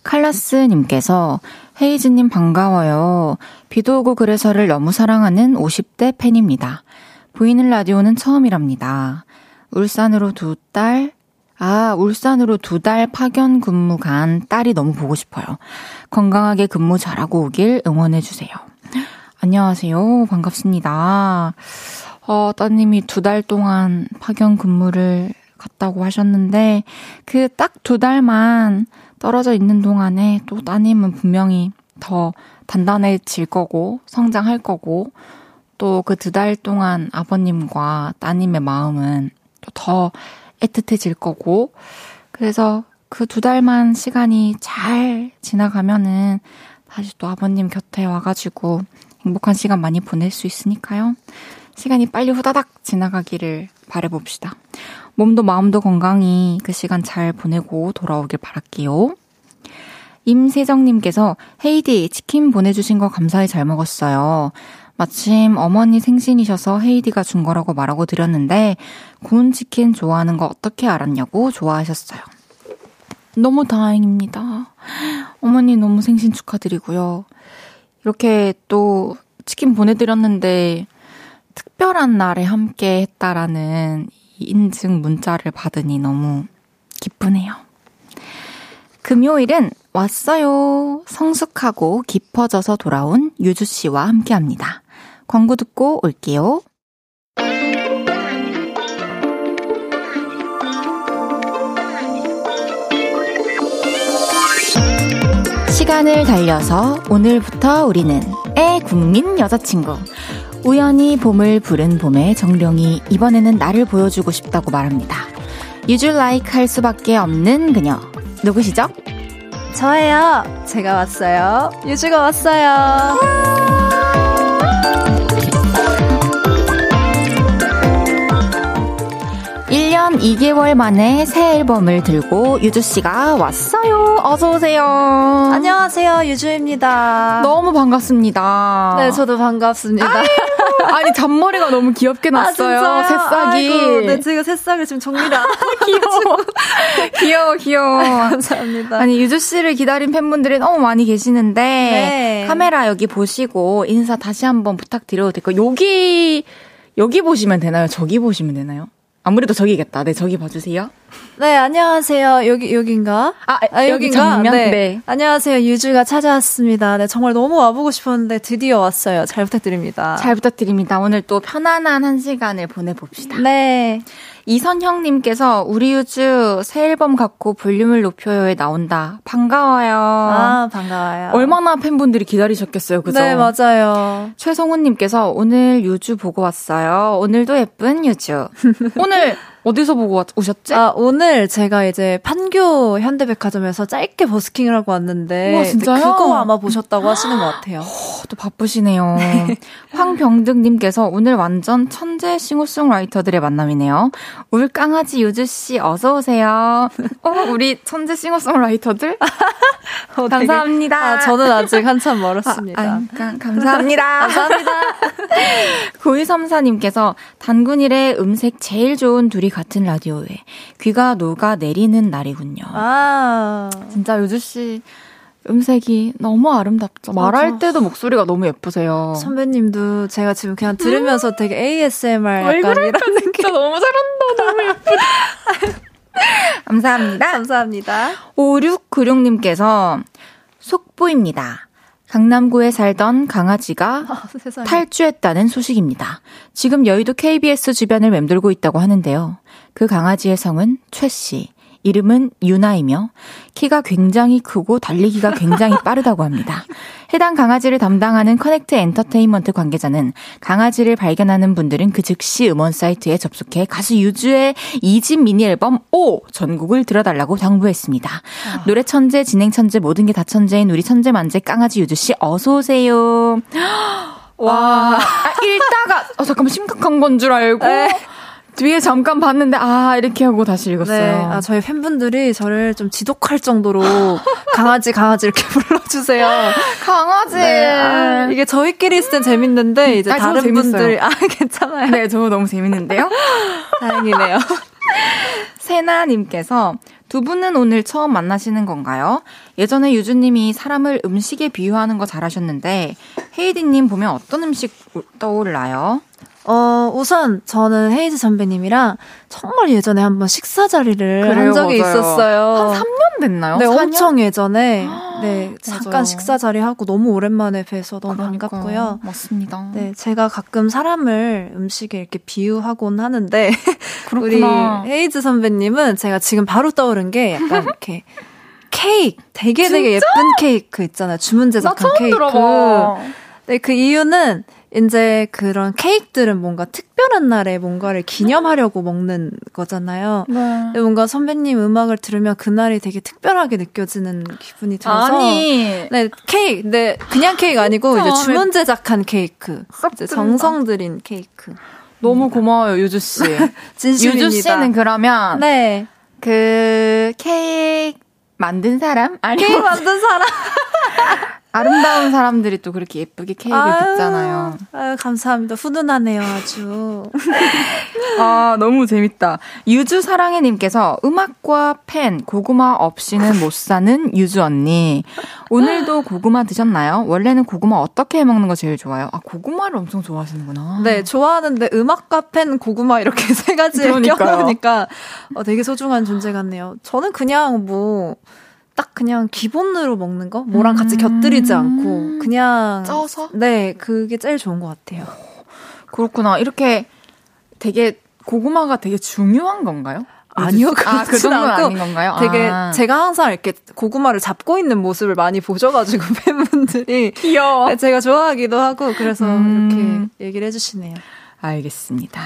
S1: 칼라스님께서 헤이즈님 반가워요. 비도 오고 그래서를 너무 사랑하는 50대 팬입니다. 보이는 라디오는 처음이랍니다. 울산으로 두 달, 아, 울산으로 두 달 파견 근무 간 딸이 너무 보고 싶어요. 건강하게 근무 잘하고 오길 응원해주세요. 안녕하세요. 반갑습니다. 어, 따님이 두 달 동안 파견 근무를 갔다고 하셨는데, 그 딱 두 달만 떨어져 있는 동안에 또 따님은 분명히 더 단단해질 거고, 성장할 거고, 또 그 두 달 동안 아버님과 따님의 마음은 또 더 애틋해질 거고, 그래서 그 두 달만 시간이 잘 지나가면은 다시 또 아버님 곁에 와가지고 행복한 시간 많이 보낼 수 있으니까요. 시간이 빨리 후다닥 지나가기를 바래봅시다. 몸도 마음도 건강히 그 시간 잘 보내고 돌아오길 바랄게요. 임세정님께서 헤이디 치킨 보내주신 거 감사히 잘 먹었어요. 마침 어머니 생신이셔서 헤이디가 준 거라고 말하고 드렸는데 구운 치킨 좋아하는 거 어떻게 알았냐고 좋아하셨어요. 너무 다행입니다. 어머니 너무 생신 축하드리고요. 이렇게 또 치킨 보내드렸는데 특별한 날에 함께 했다라는 인증 문자를 받으니 너무 기쁘네요. 금요일은 왔어요. 성숙하고 깊어져서 돌아온 유주 씨와 함께 합니다. 광고 듣고 올게요. 시간을 달려서 오늘부터 우리는 애 국민 여자친구. 우연히 봄을 부른 봄의 정령이 이번에는 나를 보여주고 싶다고 말합니다. 유줄 라이크 할 수밖에 없는 그녀. 누구시죠?
S4: 저예요. 제가 왔어요. 유주가 왔어요.
S1: 1년 2개월 만에 새 앨범을 들고 유주 씨가 왔어요. 어서 오세요.
S4: 안녕하세요. 유주입니다.
S1: 너무 반갑습니다.
S4: 네, 저도 반갑습니다.
S1: 아니, 잔머리가 너무 귀엽게 났어요.
S4: 아,
S1: 새싹이.
S4: 아이고, 네, 제가 새싹을 지금 정리를 안 *laughs*
S1: 귀여워. 귀여워, 귀여워.
S4: 감사합니다.
S1: 아니, 유주 씨를 기다린 팬분들이 너무 많이 계시는데,
S4: 네.
S1: 카메라 여기 보시고 인사 다시 한번 부탁드려도 될까요? 여기, 여기 보시면 되나요? 저기 보시면 되나요? 아무래도 저기겠다. 네, 저기 봐주세요.
S4: 네, 안녕하세요. 여기, 여긴가?
S1: 아, 여기
S4: 여긴가?
S1: 정면?
S4: 네.
S1: 네.
S4: 안녕하세요. 유주가 찾아왔습니다. 네, 정말 너무 와보고 싶었는데 드디어 왔어요. 잘 부탁드립니다.
S1: 잘 부탁드립니다. 오늘 또 편안한 한 시간을 보내봅시다.
S4: 네.
S1: 이선형님께서 우리 유주 새 앨범 갖고 볼륨을 높여요에 나온다. 반가워요.
S4: 아, 반가워요.
S1: 얼마나 팬분들이 기다리셨겠어요, 그죠?
S4: 네, 맞아요.
S1: 최성훈님께서 오늘 유주 보고 왔어요. 오늘도 예쁜 유주. *laughs* 오늘 어디서 보고 왔- 오셨지?
S4: 아, 오늘 제가 이제 판교 현대백화점에서 짧게 버스킹을 하고 왔는데.
S1: 우와, 진짜요?
S4: 네, 그거 아마 보셨다고 하시는 것 같아요. *gasps*
S1: 어, 또 바쁘시네요. *laughs* 황병득님께서 오늘 완전 천재 싱어송라이터들의 만남이네요. 울 강아지 유주씨 어서오세요. 어, 우리 천재 싱어송라이터들? *laughs*
S4: 어, 되게-
S1: 감사합니다.
S4: 아, 저는 아직 한참 멀었습니다.
S1: 아, 아, 감사합니다. *laughs*
S4: 감사합니다.
S1: 9234님께서 단군일의 음색 제일 좋은 둘이 같은 라디오에 귀가 녹아 내리는 날이군요.
S4: 아.
S1: 진짜 유주씨 음색이 너무 아름답죠. 말할
S4: 맞아.
S1: 때도 목소리가 너무 예쁘세요.
S4: 선배님도 제가 지금 그냥 들으면서 되게 ASMR
S1: 왜
S4: 약간
S1: 그럴까,
S4: 이런 느낌.
S1: 진짜 너무 잘한다. 너무 예쁘다. *laughs* 감사합니다.
S4: 감사합니다.
S1: 5696님께서 속보입니다. 강남구에 살던 강아지가
S4: 아.
S1: 탈주했다는 소식입니다. 지금 여의도 KBS 주변을 맴돌고 있다고 하는데요. 그 강아지의 성은 최 씨. 이름은 유나이며 키가 굉장히 크고 달리기가 굉장히 *laughs* 빠르다고 합니다. 해당 강아지를 담당하는 커넥트 엔터테인먼트 관계자는 강아지를 발견하는 분들은 그 즉시 음원 사이트에 접속해 가수 유주의 2집 미니 앨범 O 전곡을 들어달라고 당부했습니다. 노래 천재, 진행 천재, 모든 게 다 천재인 우리 천재 만재 깡아지 유주 씨 어서 오세요. *gasps* 와, 아, 읽다가 어 잠깐만 심각한 건 줄 알고 뒤에 잠깐 봤는데 아 이렇게 하고 다시 읽었어요.
S4: 네, 아, 저희 팬분들이 저를 좀 지독할 정도로 *laughs* 강아지, 강아지 이렇게 불러주세요.
S1: 강아지.
S4: 네, 아, 이게 저희끼리 있을 땐 재밌는데, 이제
S1: 아,
S4: 다른. 분들이, 아, *laughs* 괜찮아요.
S1: 네, 저 너무 재밌는데요. *laughs*
S4: 다행이네요.
S1: 세나님께서 두 분은 오늘 처음 만나시는 건가요? 예전에 유주님이 사람을 음식에 비유하는 거 잘하셨는데 헤이디님 보면 어떤 음식 떠올라요?
S4: 어, 우선 저는 헤이즈 선배님이랑 정말 예전에 한번 식사 자리를
S1: 그래요,
S4: 한 적이
S1: 맞아요.
S4: 있었어요.
S1: 한 3년 됐나요?
S4: 네,
S1: 4년?
S4: 엄청 예전에 *gasps* 네 잠깐
S1: 맞아요.
S4: 식사 자리 하고 너무 오랜만에 뵈서 너무
S1: 그러니까요.
S4: 반갑고요.
S1: 맞습니다.
S4: 네, 제가 가끔 사람을 음식에 이렇게 비유하곤 하는데 *laughs* 우리. 헤이즈 선배님은 제가 지금 바로 떠오른 게 약간 *laughs* 이렇게 케이크 되게 되게 예쁜 케이크 있잖아요. 주문
S1: 나
S4: 제작한 케이크.
S1: 들어봐.
S4: 네, 그 이유는 이제 그런 케이크들은 뭔가 특별한 날에 뭔가를 기념하려고 먹는 거잖아요.
S1: 네.
S4: 근데 뭔가 선배님 음악을 들으면 그날이 되게 특별하게 느껴지는 기분이 들어서.
S1: 아니.
S4: 네, 케이크. 네, 그냥 케이크 아니고 이제
S1: 아,
S4: 주문 제작한 케이크.
S1: 썩
S4: 이제. 정성 들인 케이크.
S1: 너무 고마워요, 유주 씨. *laughs*
S4: 진심입니다.
S1: 유주 씨는 그러면
S4: 네.
S1: 그 케이크 만든 사람? 아니
S4: 케이크 만든 사람. *laughs*
S1: 아름다운 사람들이 또 그렇게 예쁘게 케이크를
S4: 아유,
S1: 빚잖아요.
S4: 아유, 감사합니다. 훈훈하네요, 아주. *laughs*
S1: 아, 너무 재밌다. 유주 사랑해님께서 음악과 팬, 고구마 없이는 못 사는 유주 언니. 오늘도 고구마 드셨나요? 원래는 고구마 어떻게 해 먹는 거 제일 좋아요? 아, 고구마를 엄청 좋아하시는구나.
S4: 네, 좋아하는데 음악과 팬, 고구마 이렇게 *laughs* 세 가지
S1: 그러니까요.
S4: 껴놓으니까 어, 되게 소중한 존재 같네요. 저는 그냥 뭐 딱 그냥 기본으로 먹는 거? 뭐랑 같이 곁들이지 않고
S1: 음.
S4: 그냥
S1: 쪄서?
S4: 네, 그게 제일 좋은 것 같아요.
S1: 그렇구나. 이렇게 되게 고구마가 되게 중요한 건가요?
S4: 아니요,
S1: 아, 그 정도는
S4: 않고
S1: 아닌 건가요?
S4: 되게
S1: 아.
S4: 제가 항상 이렇게 고구마를 잡고 있는 모습을 많이 보셔가지고 *laughs* 팬분들이
S1: 귀여워.
S4: 제가 좋아하기도 하고 그래서
S1: 음.
S4: 이렇게 얘기를 해주시네요.
S1: 알겠습니다.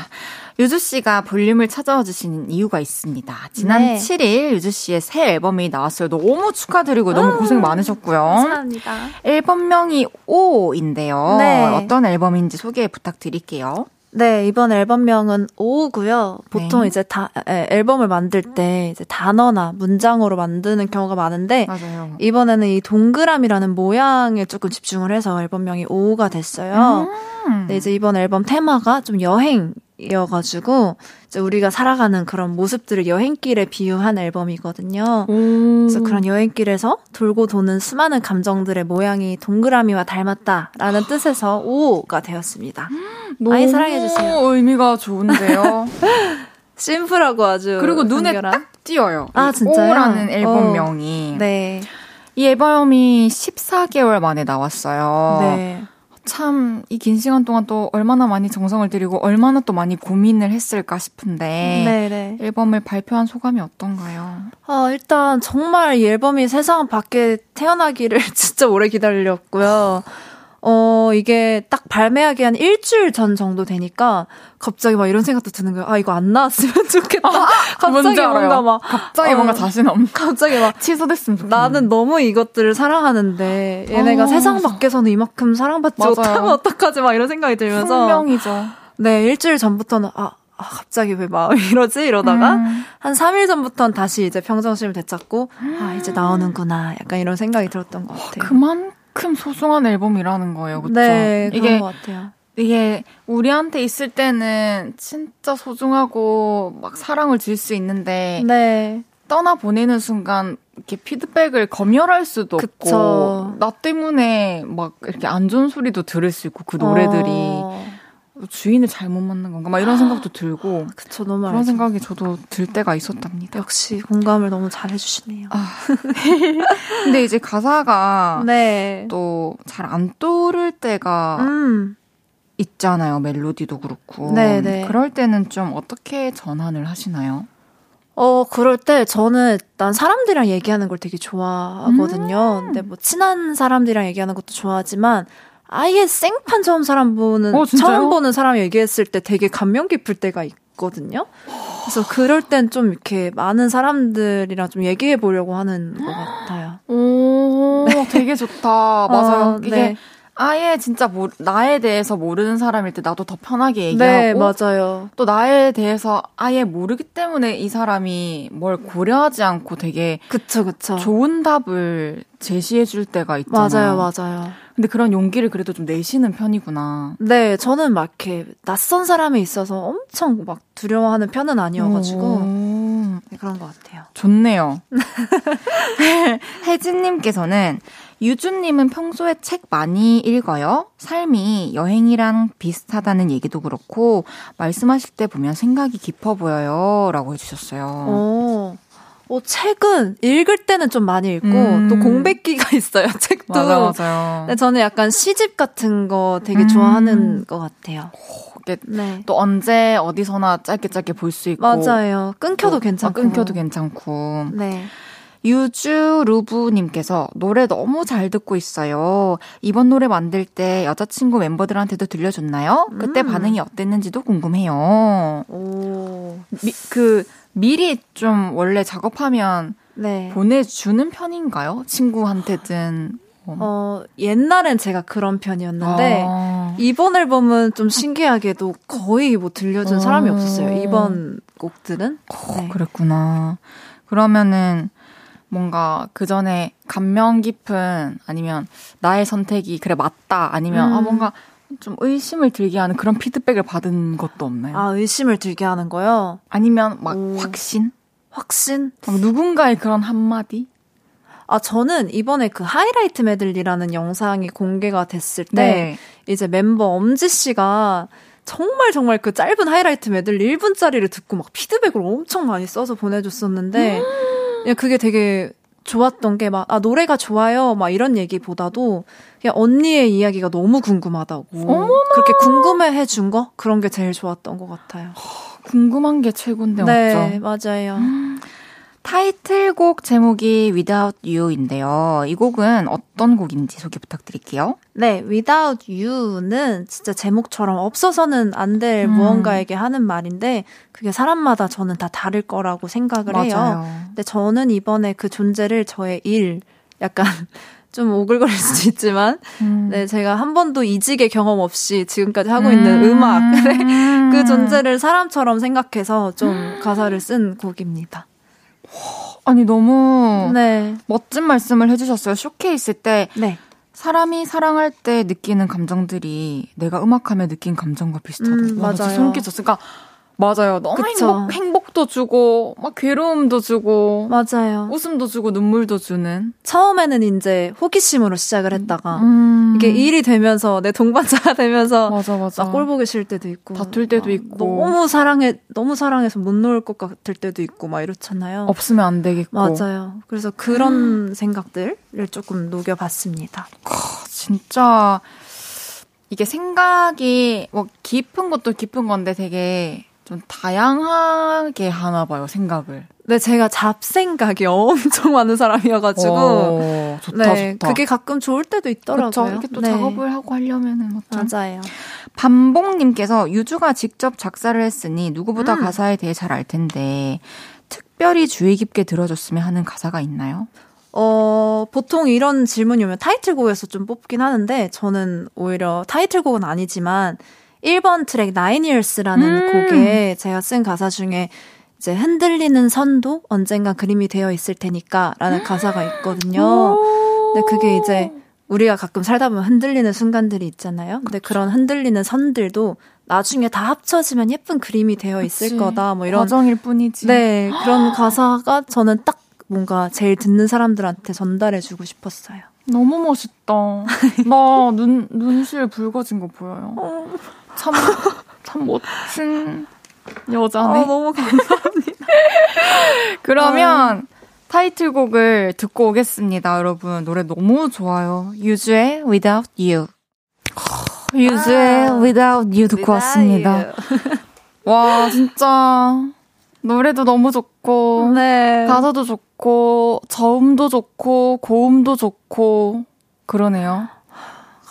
S1: 유주 씨가 볼륨을 찾아와 주시는 이유가 있습니다. 지난
S4: 네.
S1: 7일 유주 씨의 새 앨범이 나왔어요. 너무 축하드리고 너무 고생 많으셨고요.
S4: 감사합니다.
S1: 앨범명이 오인데요.
S4: 네.
S1: 어떤 앨범인지 소개 부탁드릴게요.
S4: 네, 이번 앨범명은 오고요. 보통
S1: 네.
S4: 이제 다, 에, 앨범을 만들 때 이제 단어나 문장으로 만드는 경우가 많은데,
S1: 맞아요.
S4: 이번에는 이 동그라미라는 모양에 조금 집중을 해서 앨범명이 오가 됐어요.
S1: 음.
S4: 네, 이제 이번 앨범 테마가 좀 여행 이어가지고, 이제 우리가 살아가는 그런 모습들을 여행길에 비유한 앨범이거든요. 그래서 그런 여행길에서 돌고 도는 수많은 감정들의 모양이 동그라미와 닮았다라는 뜻에서 오가 되었습니다. *gasps* 많이 사랑해 주세요.
S1: 의미가 좋은데요. *laughs*
S4: 심플하고 아주
S1: 그리고 눈에
S4: 간결한.
S1: 딱 띄어요.
S4: 아,
S1: 이
S4: 진짜요?
S1: 오라는 앨범명이.
S4: 네.
S1: 이 앨범이 14개월 만에 나왔어요.
S4: 네.
S1: 참, 이 긴 시간 동안 또 얼마나 많이 정성을 들이고 얼마나 또 많이 고민을 했을까 싶은데.
S4: 네, 네.
S1: 앨범을 발표한 소감이 어떤가요?
S4: 아, 일단 정말 이 앨범이 세상 밖에 태어나기를 *laughs* 진짜 오래 기다렸고요. 어, 이게 딱 발매하기 한 일주일 전 정도 되니까 갑자기 막 이런 생각도 드는 거예요. 아, 이거 안 나왔으면 *laughs* 좋겠다. 갑자기
S1: 뭔지 알아요.
S4: 뭔가 막
S1: 갑자기
S4: 어.
S1: 뭔가 자신 없는. *laughs*
S4: 갑자기 막
S1: 취소됐으면 좋겠네.
S4: 나는 너무 이것들을 사랑하는데 얘네가
S1: 어,
S4: 세상. 밖에서는 이만큼 사랑받지
S1: 맞아요.
S4: 못하면 어떡하지 막 이런 생각이 들면서
S1: 숙명이죠.
S4: 네 일주일 전부터는 아, 아, 갑자기 왜 마음이 *laughs* 이러지 이러다가
S1: 음.
S4: 한 3일 전부터는 다시 이제 평정심을 되찾고 아 이제 나오는구나 약간 이런 생각이 들었던 것 같아요.
S1: 그만 큼 소중한 앨범이라는 거예요. 그렇죠?
S4: 네 그런
S1: 이게
S4: 것 같아요.
S1: 이게 우리한테 있을 때는 진짜 소중하고 막 사랑을 줄 수 있는데
S4: 네
S1: 떠나 보내는 순간 이렇게 피드백을 검열할 수도
S4: 그쵸.
S1: 없고 나 때문에 막 이렇게 안 좋은 소리도 들을 수 있고 그 노래들이
S4: 어,
S1: 주인을 잘못 만난 건가 막 이런 생각도 들고
S4: 그쵸 너무
S1: 그런
S4: 알죠.
S1: 생각이 저도 들 때가 있었답니다.
S4: 역시 공감을 너무 잘 해주시네요.
S1: 아. *laughs* 근데 이제 가사가
S4: 네.
S1: 또잘 안 떠오를 때가
S4: 음.
S1: 있잖아요. 멜로디도 그렇고.
S4: 네, 네.
S1: 그럴 때는 좀 어떻게 전환을 하시나요?
S4: 어, 그럴 때 저는 일단 사람들이랑 얘기하는 걸 되게 좋아하거든요.
S1: 음.
S4: 근데 뭐 친한 사람들이랑 얘기하는 것도 좋아하지만 아예 생판 처음 사람 보는
S1: 어?
S4: 처음 보는 사람이 얘기했을 때 되게 감명 깊을 때가 있거든요. 그래서 그럴 땐 좀 이렇게 많은 사람들이랑 좀 얘기해 보려고 하는 것 같아요.
S1: 오, 되게 좋다. *laughs* 맞아요.
S4: 어,
S1: 이게
S4: 네.
S1: 아예 진짜 모, 나에 대해서 모르는 사람일 때 나도 더 편하게
S4: 네,
S1: 얘기하고
S4: 맞아요.
S1: 또 나에 대해서 아예 모르기 때문에 이 사람이 뭘 고려하지 않고 되게
S4: 그쵸, 그쵸.
S1: 좋은 답을 제시해 줄 때가 있잖아요.
S4: 맞아요, 맞아요.
S1: 근데 그런 용기를 그래도 좀 내시는 편이구나.
S4: 네, 저는 막 이렇게 낯선 사람에 있어서 엄청 막 두려워하는 편은 아니어가지고
S1: 오,
S4: 네, 그런 것 같아요.
S1: 좋네요. *laughs* 혜진님께서는 유주님은 평소에 책 많이 읽어요? 삶이 여행이랑 비슷하다는 얘기도 그렇고 말씀하실 때 보면 생각이 깊어 보여요. 라고 해주셨어요.
S4: 어, 어, 책은 읽을 때는 좀 많이 읽고,
S1: 음.
S4: 또 공백기가 *laughs* 있어요, 책도.
S1: 맞아, 맞아요.
S4: 근데 저는 약간 시집 같은 거 되게
S1: 음.
S4: 좋아하는 것 같아요.
S1: 이게
S4: 네.
S1: 또 언제 어디서나 짧게 짧게 볼 수 있고
S4: 맞아요. 끊겨도
S1: 또,
S4: 괜찮고.
S1: 어, 끊겨도 괜찮고
S4: 네.
S1: 유주 루브님께서 노래 너무 잘 듣고 있어요. 이번 노래 만들 때 여자친구 멤버들한테도 들려줬나요? 그때
S4: 음.
S1: 반응이 어땠는지도 궁금해요.
S4: 오.
S1: 미, 그 미리 좀 원래 작업하면
S4: 네.
S1: 보내주는 편인가요? 친구한테든. 뭐.
S4: 어, 옛날엔 제가 그런 편이었는데,
S1: 아.
S4: 이번 앨범은 좀 신기하게도 거의 뭐 들려준 사람이
S1: 어.
S4: 없었어요. 이번 곡들은. 네.
S1: 그랬구나. 그러면은 뭔가 그 전에 감명 깊은 아니면 나의 선택이 그래 맞다 아니면 아
S4: 음.
S1: 뭔가 좀 의심을 들게 하는 그런 피드백을 받은 것도 없나요?
S4: 아, 의심을 들게 하는 거요?
S1: 아니면 막
S4: 오.
S1: 확신?
S4: 확신?
S1: 막 누군가의 그런 한마디?
S4: 아, 저는 이번에 그 하이라이트 메들리라는 영상이 공개가 됐을 때,
S1: 네.
S4: 이제 멤버 엄지 씨가 정말 정말 그 짧은 하이라이트 메들리 1분짜리를 듣고 막 피드백을 엄청 많이 써서 보내줬었는데, 그냥 그게 되게 좋았던 게 막, 아, 노래가 좋아요. 막 이런 얘기보다도 그냥 언니의 이야기가 너무 궁금하다고. 어머나. 그렇게 궁금해 해준 거? 그런 게 제일 좋았던 것 같아요.
S1: 궁금한 게 최고인데,
S4: 네, 맞죠? 맞아요.
S1: 음. 타이틀곡 제목이 Without You인데요. 이 곡은 어떤 곡인지 소개 부탁드릴게요.
S4: 네, Without You는 진짜 제목처럼 없어서는 안될 음. 무언가에게 하는 말인데 그게 사람마다 저는 다 다를 거라고 생각을 맞아요. 해요. 근데 저는 이번에 그 존재를 저의 일 약간 *laughs* 좀 오글거릴 수도 있지만, 음. 네, 제가 한 번도 이직의 경험 없이 지금까지 하고 있는 음악. *laughs* 네, 그 존재를 사람처럼 생각해서 좀 가사를 쓴 곡입니다.
S1: 아니 너무 네. 멋진 말씀을 해주셨어요. 쇼케이스 때 네. 사람이 사랑할 때 느끼는 감정들이 내가 음악하며 느낀 감정과 비슷하다. 음, 맞아요. 소름 끼쳤어. 그러니까 맞아요. 너무 행복, 행복도 주고, 막 괴로움도 주고.
S4: 맞아요.
S1: 웃음도 주고, 눈물도 주는.
S4: 처음에는 이제 호기심으로 시작을 했다가, 음. 이게 일이 되면서, 내 동반자가 *laughs* 되면서, 맞아, 맞아. 꼴 보기 싫을 때도 있고.
S1: 다툴 때도 있고.
S4: 너무 사랑해, 너무 사랑해서 못 놓을 것 같을 때도 있고, 막 이렇잖아요.
S1: 없으면 안 되겠고.
S4: 맞아요. 그래서 그런 음. 생각들을 조금 녹여봤습니다.
S1: 진짜, 이게 생각이, 뭐, 깊은 것도 깊은 건데 되게, 좀 다양하게 하나 봐요, 생각을.
S4: 네, 제가 잡생각이 엄청 *laughs* 많은 사람이어가지고. 오,
S1: 좋다, 네, 좋다.
S4: 그게 가끔 좋을 때도 있더라고요. 그쵸,
S1: 이렇게 또 네. 작업을 하고 하려면은.
S4: 맞아요.
S1: 반봉님께서 유주가 직접 작사를 했으니 누구보다 음. 가사에 대해 잘 알 텐데, 특별히 주의 깊게 들어줬으면 하는 가사가 있나요?
S4: 어, 보통 이런 질문이 오면 타이틀곡에서 좀 뽑긴 하는데, 저는 오히려 타이틀곡은 아니지만, 1번 트랙 Nine Years라는 음. 곡에 제가 쓴 가사 중에 이제 흔들리는 선도 언젠가 그림이 되어 있을 테니까 라는 가사가 있거든요. 근데 그게 이제 우리가 가끔 살다 보면 흔들리는 순간들이 있잖아요. 근데 그쵸. 그런 흔들리는 선들도 나중에 다 합쳐지면 예쁜 그림이 되어 있을 그치. 거다. 뭐 이런
S1: 과정일 뿐이지.
S4: 네, 그런 *gasps* 가사가 저는 딱 뭔가 제일 듣는 사람들한테 전달해 주고 싶었어요.
S1: 너무 멋있다. *laughs* 나 눈, 눈실 붉어진 거 보여요. 어. 참, 참 멋진 여자네.
S4: 아, 너무 감사합니다. *laughs*
S1: 그러면 아. 타이틀곡을 듣고 오겠습니다, 여러분. 노래 너무 좋아요. 유주의 Without You. 유주의 아, Without You 듣고 왔습니다. You. *laughs* 와, 진짜. 노래도 너무 좋고, 네. 가사도 좋고, 저음도 좋고, 고음도 좋고, 그러네요.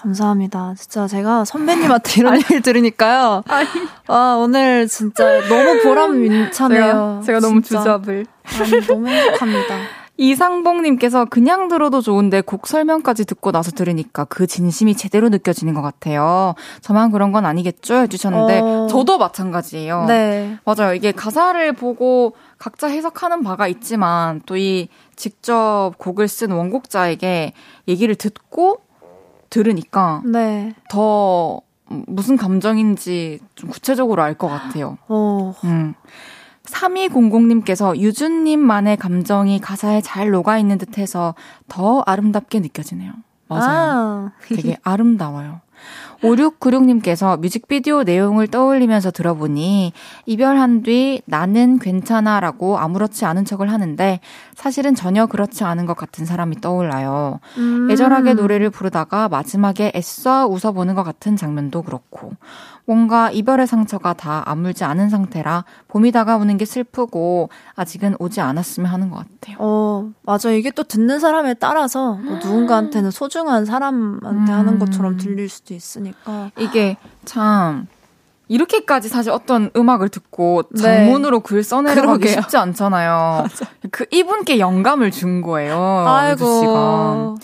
S4: 감사합니다. 진짜 제가 선배님한테 이런 얘기를 들으니까요. 아니. 아, 오늘 진짜 너무 보람차네요.
S1: 제가, 제가 너무 주잡을.
S4: 아니, 너무 행복합니다. *laughs*
S1: 이상봉님께서 그냥 들어도 좋은데 곡 설명까지 듣고 나서 들으니까 그 진심이 제대로 느껴지는 것 같아요. 저만 그런 건 아니겠죠? 해주셨는데, 어... 저도 마찬가지예요. 네. 맞아요. 이게 가사를 보고 각자 해석하는 바가 있지만, 또 이 직접 곡을 쓴 원곡자에게 얘기를 듣고 들으니까 네. 더 무슨 감정인지 좀 구체적으로 알 것 같아요. 어. 음. 3200님께서 유준님만의 감정이 가사에 잘 녹아있는 듯 해서 더 아름답게 느껴지네요. 맞아요. 아. 되게 아름다워요. 5696님께서 뮤직비디오 내용을 떠올리면서 들어보니 이별한 뒤 나는 괜찮아 라고 아무렇지 않은 척을 하는데 사실은 전혀 그렇지 않은 것 같은 사람이 떠올라요. 음. 애절하게 노래를 부르다가 마지막에 애써 웃어보는 것 같은 장면도 그렇고 뭔가 이별의 상처가 다 아물지 않은 상태라 봄이 다가오는 게 슬프고 아직은 오지 않았으면 하는 것 같아요.
S4: 어, 맞아. 이게 또 듣는 사람에 따라서 뭐 누군가한테는 소중한 사람한테 음. 하는 것처럼 들릴 수도 있으니까.
S1: 이게 참 이렇게까지 사실 어떤 음악을 듣고 네. 장문으로 네. 글 써내려가기 쉽지 않잖아요. 그 이분께 영감을 준 거예요. 아이고. 씨가.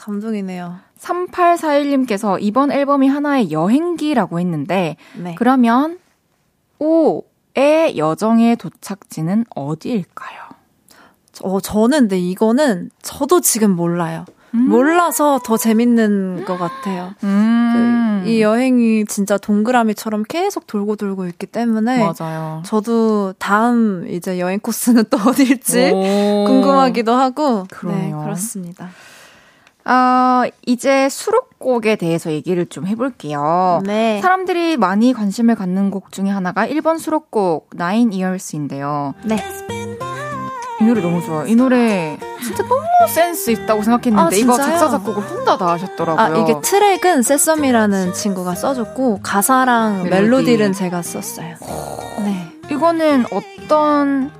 S4: 감동이네요.
S1: 3841님께서 이번 앨범이 하나의 여행기라고 했는데, 네. 그러면, 오의 여정의 도착지는 어디일까요?
S4: 어, 저는 근데 이거는 저도 지금 몰라요. 음. 몰라서 더 재밌는 것 같아요. 음. 그, 이 여행이 진짜 동그라미처럼 계속 돌고 돌고 있기 때문에 맞아요. 저도 다음 이제 여행 코스는 *laughs* 또 어딜지 궁금하기도 하고 네, 그러네요. 네, 그렇습니다.
S1: 어, 이제 수록곡에 대해서 얘기를 좀 해볼게요. 네. 사람들이 많이 관심을 갖는 곡 중에 하나가 1번 수록곡 Nine Years인데요. 네. 이 노래 너무 좋아요. 이 노래 진짜 너무 센스 있다고 생각했는데 아, 이거 작사 작곡을 혼자 다 하셨더라고요.
S4: 아 이게 트랙은 세썸이라는 친구가 써줬고 가사랑 멜로디. 를 제가 썼어요.
S1: 네. 이거는 어떤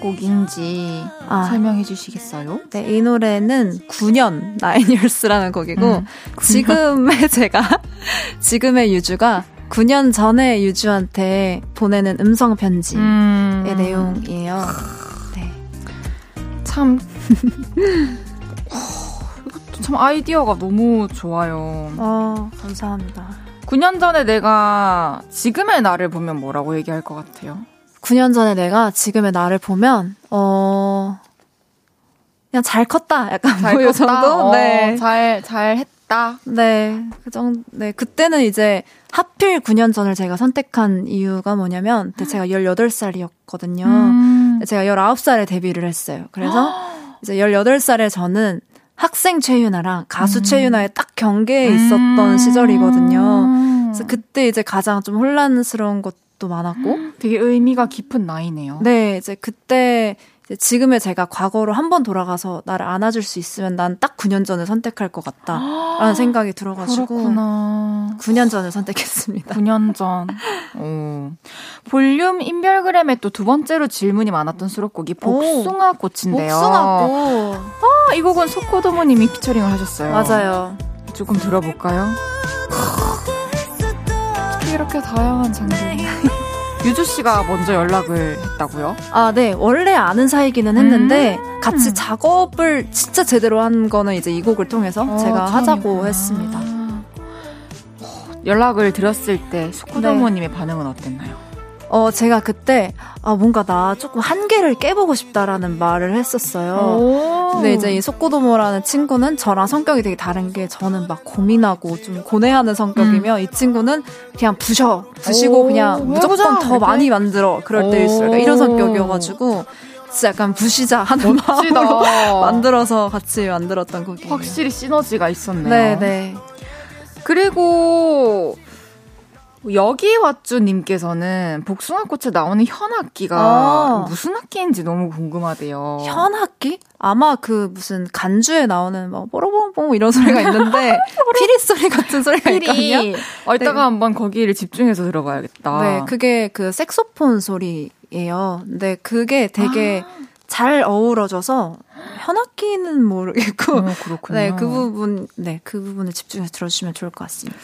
S1: 곡인지 아, 설명해 주시겠어요?
S4: 네, 이 노래는 9년 나인 이얼스라는 곡이고 음, 지금의 *laughs* 제가 지금의 유주가 9년 전에 유주한테 보내는 음성 편지의 음. 내용이에요. 네.
S1: 참. 참 아이디어가 너무 좋아요.
S4: 어, 감사합니다.
S1: 9년 전에 내가 지금의 나를 보면 뭐라고 얘기할 것 같아요?
S4: 9년 전에 내가 지금의 나를 보면, 어, 그냥 잘 컸다. 약간 잘 뭐, 컸다. 정도?
S1: 어, 네. 잘, 잘 했다.
S4: 네. 그 정도, 네. 그때는 이제 하필 9년 전을 제가 선택한 이유가 뭐냐면, 제가 18살이었거든요. 음. 제가 19살에 데뷔를 했어요. 그래서 이제 18살에 저는 학생 최유나랑 가수 음. 최유나의 딱 경계에 있었던 음. 시절이거든요. 그래서 그때 이제 가장 좀 혼란스러운 것도 많았고.
S1: 되게 의미가 깊은 나이네요.
S4: 네, 이제 그때 지금의 제가 과거로 한 번 돌아가서 나를 안아줄 수 있으면 난 딱 9년 전을 선택할 것 같다라는 *gasps* 생각이 들어가지고
S1: 그렇구나.
S4: 9년 전을 선택했습니다.
S1: 9년 전. 오. 볼륨 인별그램에 또 두 번째로 질문이 많았던 수록곡이 복숭아 꽃인데요.
S4: 복숭아 꽃.
S1: 아, 이 곡은 소코도모님이 피처링을 하셨어요.
S4: 맞아요.
S1: 조금 들어볼까요? 이렇게 다양한 장르. *laughs* 유주 씨가 먼저 연락을 했다고요?
S4: 아, 네. 원래 아는 사이기는 했는데 음~ 같이 작업을 진짜 제대로 한 거는 이제 이 곡을 통해서 어, 제가 하자고 했습니다.
S1: 연락을 드렸을 때 네. 반응은 어땠나요?
S4: 어, 제가 그때, 아, 뭔가 나 조금 한계를 깨보고 싶다라는 말을 했었어요. 근데 이제 이 속고도모라는 친구는 저랑 성격이 되게 다른 게 저는 막 고민하고 좀 고뇌하는 성격이며 음. 이 친구는 그냥 부셔. 부시고 그냥 무조건 더 많이 만들어. 그럴 때일수록. 이런 성격이어가지고. 진짜 약간 부시자 하는 멋지다. 마음으로 *laughs* 만들어서 같이 만들었던 곡이에요.
S1: 확실히 시너지가 있었네요.
S4: 네, 네.
S1: 그리고 여기 왓쭈님께서는 복숭아꽃에 나오는 현악기가 아. 무슨 악기인지 너무 궁금하대요.
S4: 현악기? 아마 그 무슨 간주에 나오는 뭐 뽀로뽕뽕 이런 소리가 있는데 *laughs* 피리 소리 같은 소리가 있거든요.
S1: 어, 이따가 네. 한번 거기를 집중해서 들어봐야겠다.
S4: 네, 그게 그 색소폰 소리예요. 근데 그게 되게 아. 잘 어우러져서 현악기는 모르겠고, 어, 네, 그 부분, 네, 그 부분을 집중해서 들어주시면 좋을 것 같습니다.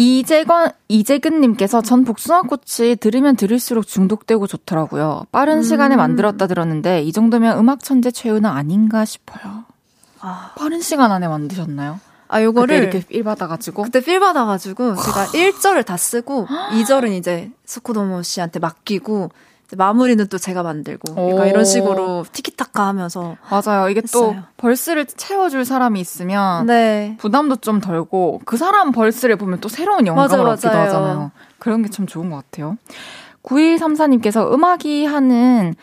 S1: 이재건, 이재근님께서 전 복숭아꽃이 들으면 들을수록 중독되고 좋더라고요. 빠른 음. 시간에 만들었다 들었는데 이 정도면 음악 천재 최우는 아닌가 싶어요. 아. 빠른 시간 안에 만드셨나요?
S4: 아, 요거를
S1: 이렇게 필 받아가지고
S4: 그때 필 받아가지고 제가 1절을 다 쓰고 *gasps* 2절은 이제 스코도모 씨한테 맡기고 마무리는 또 제가 만들고 그러니까 이런 식으로 티키타카 하면서
S1: 맞아요. 이게 했어요. 또 벌스를 채워줄 사람이 있으면 네. 부담도 좀 덜고 그 사람 벌스를 보면 또 새로운 영감을 얻기도 하잖아요. 그런 게 참 좋은 것 같아요. 9134님께서 음악이 하는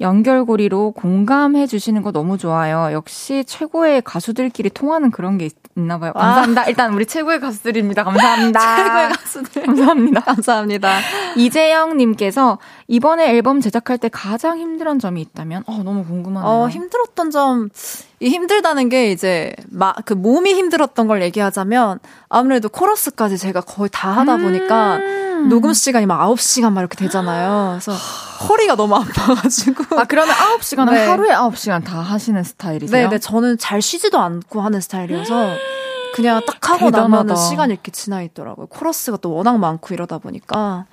S1: 연결고리로 공감해 주시는 거 너무 좋아요. 역시 최고의 가수들끼리 통하는 그런 게 있나 봐요. 감사합니다. 아. 일단 우리 최고의 가수들입니다. 감사합니다. *laughs*
S4: 최고의 가수들.
S1: 감사합니다.
S4: 감사합니다.
S1: 이재영 님께서 이번에 앨범 제작할 때 가장 힘들었던 점이 있다면 어 너무 궁금하네요.
S4: 어, 힘들었던 점 이 힘들다는 게 이제 마, 그 몸이 힘들었던 걸 얘기하자면 아무래도 코러스까지 제가 거의 다 하다 보니까 음~ 녹음 시간이 막 9시간 막 이렇게 되잖아요. 그래서 허리가 너무 아파가지고.
S1: 아, 그러면 9시간은 *laughs* 네. 하루에 9시간 다 하시는 스타일이세요?
S4: 네, 네. 저는 잘 쉬지도 않고 하는 스타일이어서 *gasps* 그냥 딱 하고 나면은 시간이 이렇게 지나 있더라고요. 코러스가 또 워낙 많고 이러다 보니까.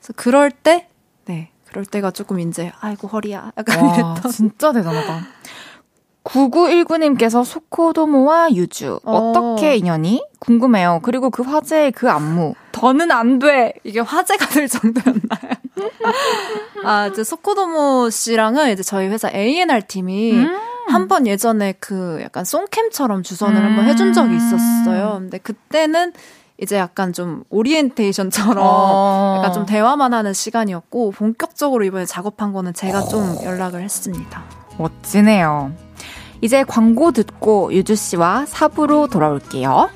S4: 그래서 그럴 때, 네. 그럴 때가 조금 이제, 아이고, 허리야. 약간 와, 이랬던.
S1: 진짜 대단하다. 9919님께서 소코도모와 유주 어. 어떻게 인연이 궁금해요. 그리고 그 화제의 그 안무 더는 안 돼.
S4: 이게 화제가 될 정도였나요? *laughs* 아, 이제 소코도모 씨랑은 이제 저희 회사 A&R 팀이 음. 한번 예전에 그 약간 송캠처럼 주선을 음. 한번 해준 적이 있었어요. 근데 그때는 이제 약간 좀 오리엔테이션처럼 어. 약간 좀 대화만 하는 시간이었고 본격적으로 이번에 작업한 거는 제가 좀 연락을 했습니다.
S1: 멋지네요. 이제 광고 듣고 유주 씨와 사부로 돌아올게요.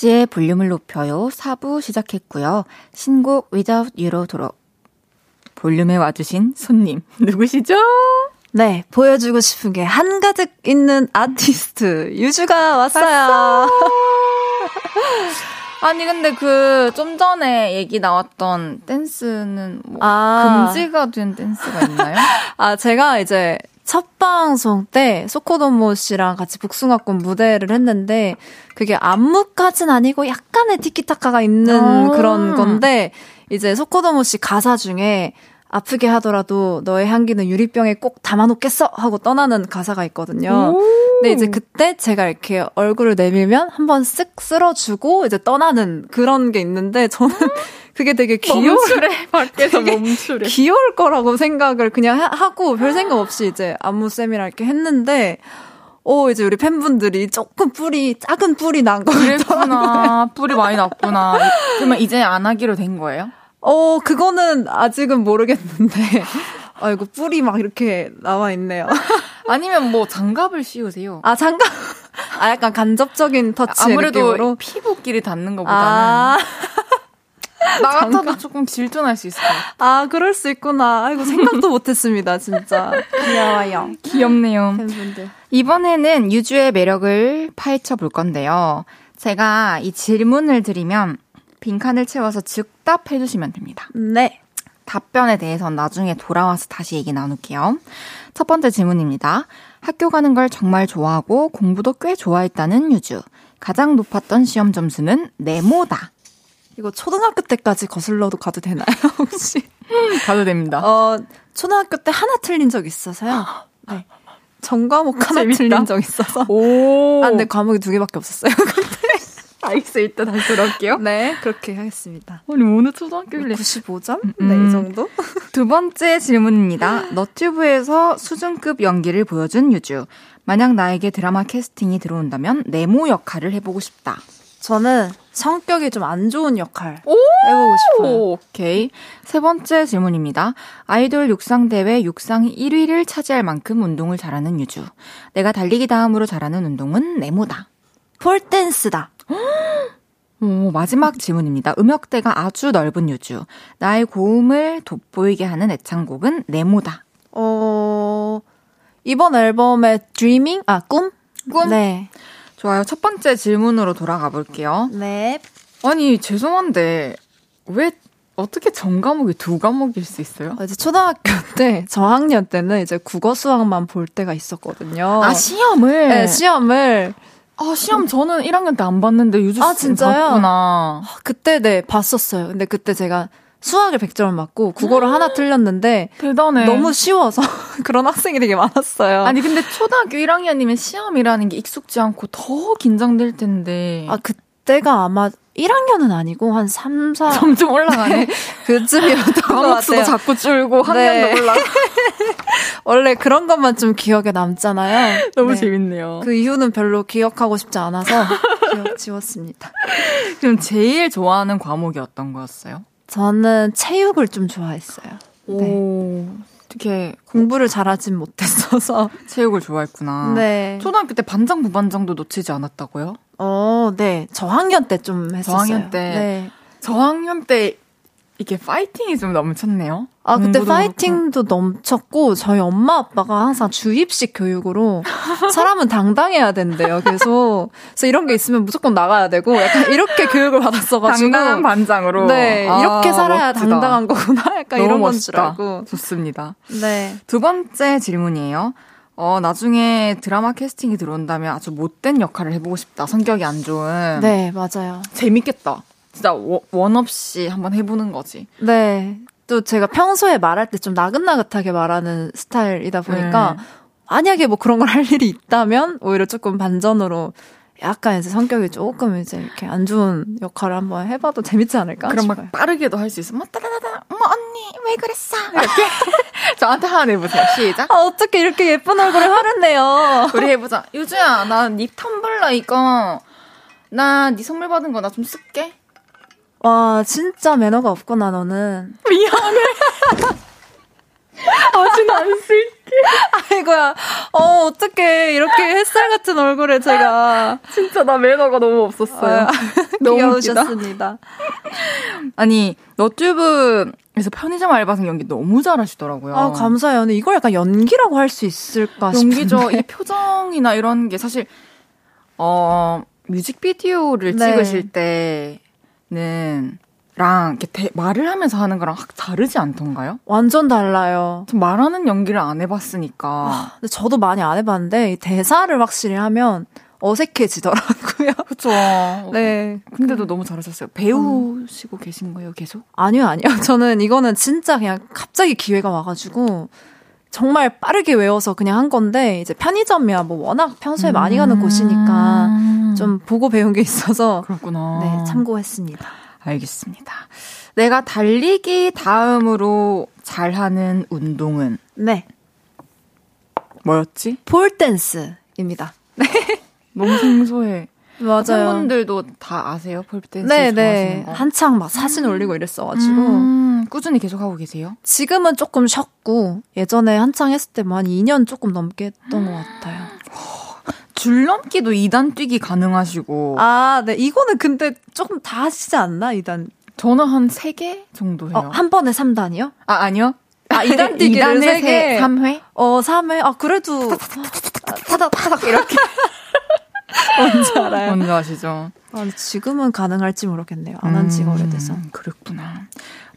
S1: 헤이지의 볼륨을 높여요. 4부 시작했고요. 신곡 Without You로 돌아 볼륨에 와주신 손님 *laughs* 누구시죠?
S4: 네, 보여주고 싶은 게 한가득 있는 아티스트 유주가 왔어요. *laughs*
S1: 아니 근데 그 좀 전에 얘기 나왔던 댄스는 뭐 아. 금지가 된 댄스가 있나요?
S4: 아 제가 이제 첫 방송 때 소코도모 씨랑 같이 복숭아꽃 무대를 했는데 그게 안무까진 아니고 약간의 티키타카가 있는 아~ 그런 건데 이제 소코도모 씨 가사 중에 아프게 하더라도 너의 향기는 유리병에 꼭 담아놓겠어 하고 떠나는 가사가 있거든요. 근데 이제 그때 제가 이렇게 얼굴을 내밀면 한번 쓱 쓸어주고 이제 떠나는 그런 게 있는데 저는 *laughs* 그게 되게 귀여울
S1: 밖에서 멈추래 *laughs*
S4: 귀여울 거라고 생각을 그냥 하고 별 생각 없이 이제 안무 쌤이랑 이렇게 했는데 오, 이제 우리 팬분들이 조금 뿌리, 작은 뿌리 난 거.
S1: 그랬구나. 뿌리 많이 났구나. 그러면 이제 안 하기로 된 거예요?
S4: 어, 그거는 아직은 모르겠는데. *laughs* 아이고, 뿌리 막 이렇게 나와 있네요. *laughs*
S1: 아니면 뭐 장갑을 씌우세요.
S4: 아, 장갑. 아, 약간 간접적인 터치
S1: 아무래도
S4: 느낌으로.
S1: 피부끼리 닿는 것보다는. 아. 나 같아도 조금 질투날 수 같아.
S4: 아, 그럴 수 있구나. 아이고, 생각도 *laughs* 못했습니다, 진짜. 귀여워요.
S1: 귀엽네요. 팬분들. 이번에는 유주의 매력을 파헤쳐 볼 건데요. 제가 이 질문을 드리면 빈칸을 채워서 즉답해 주시면 됩니다.
S4: 네.
S1: 답변에 대해서는 나중에 돌아와서 다시 얘기 나눌게요. 첫 번째 질문입니다. 학교 가는 걸 정말 좋아하고 공부도 꽤 좋아했다는 유주. 가장 높았던 시험 점수는 네모다.
S4: 이거 초등학교 때까지 거슬러도 가도 되나요, *laughs* 혹시?
S1: 가도 됩니다.
S4: 어, 초등학교 때 하나 틀린 적 있어서요. 네. 전과목 하나 재밌다. 틀린 적 있어서.
S1: 오.
S4: 아, 근데 과목이 두 개밖에 없었어요. *laughs*
S1: 알겠어요. 이따 다시 돌아올게요.
S4: 네, 그렇게 하겠습니다.
S1: 우리 오늘 초등학교일래
S4: 95점? 음. 네, 이 정도? *laughs*
S1: 두 번째 질문입니다. 너튜브에서 수준급 연기를 보여준 유주. 만약 나에게 드라마 캐스팅이 들어온다면 네모 역할을 해보고 싶다.
S4: 저는 성격이 좀 안 좋은 역할 해보고 싶어요.
S1: 오케이. 세 번째 질문입니다. 아이돌 육상 대회 육상 1위를 차지할 만큼 운동을 잘하는 유주. 내가 달리기 다음으로 잘하는 운동은 네모다.
S4: 폴댄스다. *gasps*
S1: 오, 마지막 질문입니다. 음역대가 아주 넓은 유주. 나의 고음을 돋보이게 하는 애창곡은 네모다.
S4: 어, 이번 앨범의 Dreaming? 아, 꿈?
S1: 꿈?
S4: 네.
S1: 좋아요. 첫 번째 질문으로 돌아가 볼게요.
S4: 네.
S1: 아니, 죄송한데, 왜, 어떻게 전 과목이 두 과목일 수 있어요?
S4: 이제 초등학교 *laughs* 때, 저학년 때는 이제 국어 수학만 볼 때가 있었거든요.
S1: 아, 시험을?
S4: 네, 시험을.
S1: 아, 시험 저는 1학년 때 안 봤는데 유주 아, 진짜요? 봤구나.
S4: 그때 네, 봤었어요. 근데 그때 제가 수학을 100점을 맞고 국어를 하나 틀렸는데
S1: 대단해.
S4: 너무 쉬워서 *laughs* 그런 학생이 되게 많았어요.
S1: 아니 근데 초등학교 1학년이면 시험이라는 게 익숙지 않고 더 긴장될 텐데.
S4: 아 그때가 아마 1학년은 아니고 한 3, 4 *laughs*
S1: 점점 올라가네.
S4: 네, 그쯤이었던 것 같아요.
S1: 자꾸 줄고 학년도 네. 올라가. *laughs*
S4: 원래 그런 것만 좀 기억에 남잖아요.
S1: 너무 네. 재밌네요.
S4: 그 이유는 별로 기억하고 싶지 않아서 기억 지웠습니다.
S1: 그럼 제일 좋아하는 과목이 어떤 거였어요?
S4: 저는 체육을 좀 좋아했어요.
S1: 오, 네. 어떻게
S4: 공부를 잘하진 못했어서 *laughs*
S1: 체육을 좋아했구나.
S4: 네.
S1: 초등학교 때 반장 부반장도 놓치지 않았다고요?
S4: 어, 네. 저학년 때 좀 했었어요.
S1: 저학년 때. 네. 저학년 때 이게 파이팅이 좀 넘쳤네요.
S4: 아, 그때 파이팅도 그렇고. 넘쳤고, 저희 엄마 아빠가 항상 주입식 교육으로 사람은 당당해야 된대요, 계속. 그래서 이런 게 있으면 무조건 나가야 되고, 약간 이렇게 교육을 받았어가지고.
S1: 당당한 반장으로.
S4: 네, 이렇게 아, 살아야 멋지다. 당당한 거구나. *laughs* 약간 이런 건줄 알고.
S1: 좋습니다.
S4: 네.
S1: 두 번째 질문이에요. 어, 나중에 드라마 캐스팅이 들어온다면 아주 못된 역할을 해보고 싶다. 성격이 안 좋은.
S4: 네, 맞아요.
S1: 재밌겠다. 진짜 원 없이 한번 해보는 거지.
S4: 네. 또 제가 평소에 말할 때 좀 나긋나긋하게 말하는 스타일이다 보니까 네. 만약에 뭐 그런 걸 할 일이 있다면 오히려 조금 반전으로 약간 이제 성격이 조금 이제 이렇게 안 좋은 역할을 한번 해봐도 재밌지 않을까?
S1: 그럼
S4: 싶어요.
S1: 막 빠르게도 할 수 있어. 뭐 따다다다, 뭐 언니 왜 그랬어? 이렇게 *laughs* 저한테 하나 해보세요. 시작.
S4: 아 어떻게 이렇게 예쁜 얼굴을 화를 내요? *laughs*
S1: 우리 해보자. 유주야, 나네 텀블러 이거 나네 선물 받은 거 나 좀 쓸게.
S4: 와, 진짜 매너가 없구나, 너는.
S1: 미안해. *laughs*
S3: 다시는 안 쓸게.
S4: 아이고야. 어, 어떡해. 이렇게 햇살 같은 얼굴에 제가.
S3: 진짜 나 매너가 너무 없었어요. 아, *laughs*
S4: 너무 귀여우셨습니다.
S1: 아니, 너튜브에서 편의점 알바생 연기 너무 잘하시더라고요.
S4: 아, 감사해요. 근데 이걸 약간 연기라고 할 수 있을까 싶은데.
S1: 연기죠. 이 표정이나 이런 게 사실, 어, 뮤직비디오를 네. 찍으실 때는 랑 이렇게 대, 말을 하면서 하는 거랑 확 다르지 않던가요?
S4: 완전 달라요.
S1: 전 말하는 연기를 안 해봤으니까. 아,
S4: 근데 저도 많이 안 해봤는데 대사를 확실히 하면 어색해지더라고요. *laughs*
S1: 그렇죠. 네. 근데도 너무 잘하셨어요. 배우시고 음. 계신 거예요, 계속?
S4: 아니요, 아니요. *laughs* 저는 이거는 진짜 그냥 갑자기 기회가 와가지고 정말 빠르게 외워서 그냥 한 건데 이제 편의점이야 뭐 워낙 평소에 음. 많이 가는 곳이니까 좀 보고 배운 게 있어서
S1: 그렇구나.
S4: 네, 참고했습니다.
S1: 알겠습니다. 내가 달리기 다음으로 잘하는 운동은?
S4: 네.
S1: 뭐였지?
S4: 폴 댄스입니다. 네. *laughs*
S1: 너무 생소해.
S4: 맞아요.
S1: 팬분들도 다 아세요? 폴댄스 네, 네.
S4: 한창 막 사진 올리고 이랬어가지고
S1: 음, 꾸준히 계속 하고 계세요?
S4: 지금은 조금 쉬었고 예전에 한창 했을 때한 2년 조금 넘게 했던 것 같아요.
S1: 줄넘기도 2단 뛰기 가능하시고.
S4: 아, 네. 이거는 근데 조금 다 하시지 않나? 2단.
S1: 저는 한 3개 정도 해요.
S4: 어, 한 번에 3단이요?
S1: 아, 아니요.
S4: 아, 2단 뛰기를 3개.
S1: 3회?
S4: 어, 3회? 아, 그래도. 타닥, 타닥, 이렇게. *laughs* 뭔지 알아요?
S1: 뭔지 아시죠?
S4: 아, 지금은 가능할지 모르겠네요. 안 한 지가 음, 오래돼서.
S1: 그랬구나.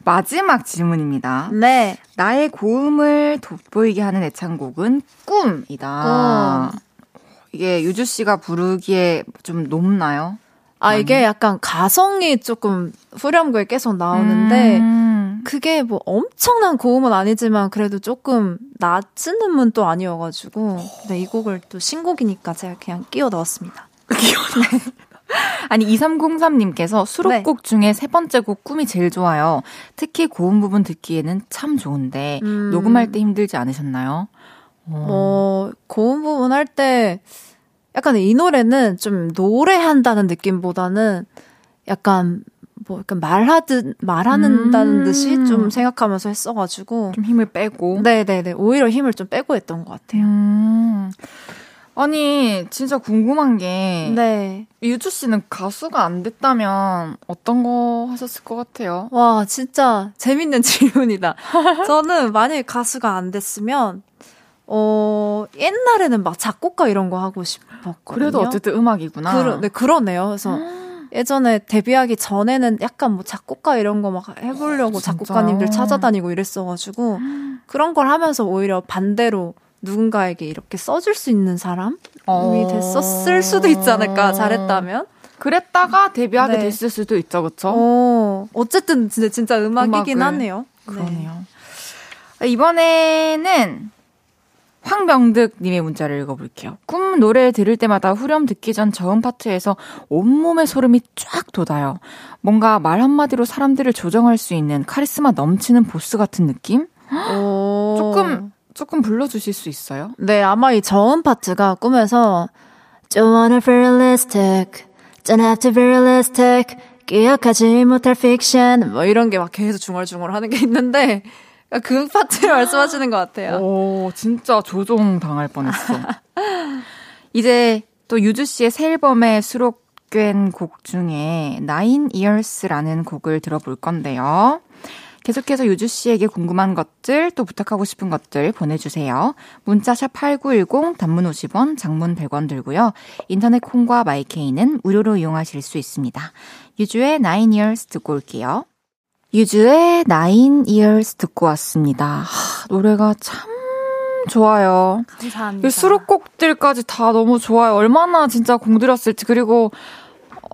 S1: 마지막 질문입니다.
S4: 네.
S1: 나의 고음을 돋보이게 하는 애창곡은 꿈이다. 꿈. 이게 유주 씨가 부르기에 좀 높나요?
S4: 아, 이게 약간 가성이 조금 후렴구에 계속 나오는데, 음. 그게 뭐 엄청난 고음은 아니지만, 그래도 조금 낮은 음은 또 아니어가지고, 네, 이 곡을 또 신곡이니까 제가 그냥 끼워 넣었습니다. *laughs*
S1: 끼워 넣었습니다. 아니, 2303님께서 수록곡 네. 중에 세 번째 곡 꿈이 제일 좋아요. 특히 고음 부분 듣기에는 참 좋은데, 음. 녹음할 때 힘들지 않으셨나요?
S4: 어, 어 고음 부분 할 때, 약간 이 노래는 좀 노래한다는 느낌보다는 약간 뭐 약간 말하듯 말하는다는 음~ 듯이 좀 생각하면서 했어가지고
S1: 좀 힘을 빼고
S4: 네네네 오히려 힘을 좀 빼고 했던 것 같아요. 음~
S1: 아니 진짜 궁금한 게 네. 유주 씨는 가수가 안 됐다면 어떤 거 하셨을 것 같아요?
S4: 와 진짜 재밌는 *laughs* 질문이다. 저는 만약에 가수가 안 됐으면 어, 옛날에는 막 작곡가 이런 거 하고 싶었거든요.
S1: 그래도 어쨌든 음악이구나.
S4: 그러, 네, 그러네요. 그래서 예전에 데뷔하기 전에는 약간 뭐 작곡가 이런 거 막 해보려고 오, 작곡가님들 찾아다니고 이랬어가지고 그런 걸 하면서 오히려 반대로 누군가에게 이렇게 써줄 수 있는 사람이 어... 됐었을 수도 있지 않을까, 잘했다면?
S1: 그랬다가 데뷔하게 네. 됐을 수도 있죠, 그쵸?
S4: 어, 어쨌든 진짜, 진짜 음악이긴 음악을. 하네요.
S1: 그러네요. 네. 이번에는 황병득님의 문자를 읽어볼게요. 꿈 노래 들을 때마다 후렴 듣기 전 저음 파트에서 온몸에 소름이 쫙 돋아요. 뭔가 말 한마디로 사람들을 조정할 수 있는 카리스마 넘치는 보스 같은 느낌? 조금, 조금 불러주실 수 있어요?
S4: 네, 아마 이 저음 파트가 꿈에서 Don't wanna feel realistic, don't have to be realistic, 기억하지 못할 픽션, 뭐 이런 게 막 계속 중얼중얼 하는 게 있는데, 아, 그 파트를 *laughs* 말씀하시는 것 같아요.
S1: 오, 진짜 조종 당할 뻔했어. *laughs* 이제 또 유주 씨의 새 앨범에 수록된 곡 중에 Nine Years라는 곡을 들어볼 건데요. 계속해서 유주 씨에게 궁금한 것들, 또 부탁하고 싶은 것들 보내주세요. 문자샵 8910, 단문 50원, 장문 100원 들고요. 인터넷 콩과 마이케이는 무료로 이용하실 수 있습니다. 유주의 Nine Years 듣고 올게요. 유주의 Nine Years 듣고 왔습니다. 하, 노래가 참 좋아요.
S4: 감사합니다.
S1: 수록곡들까지 다 너무 좋아요. 얼마나 진짜 공들였을지 그리고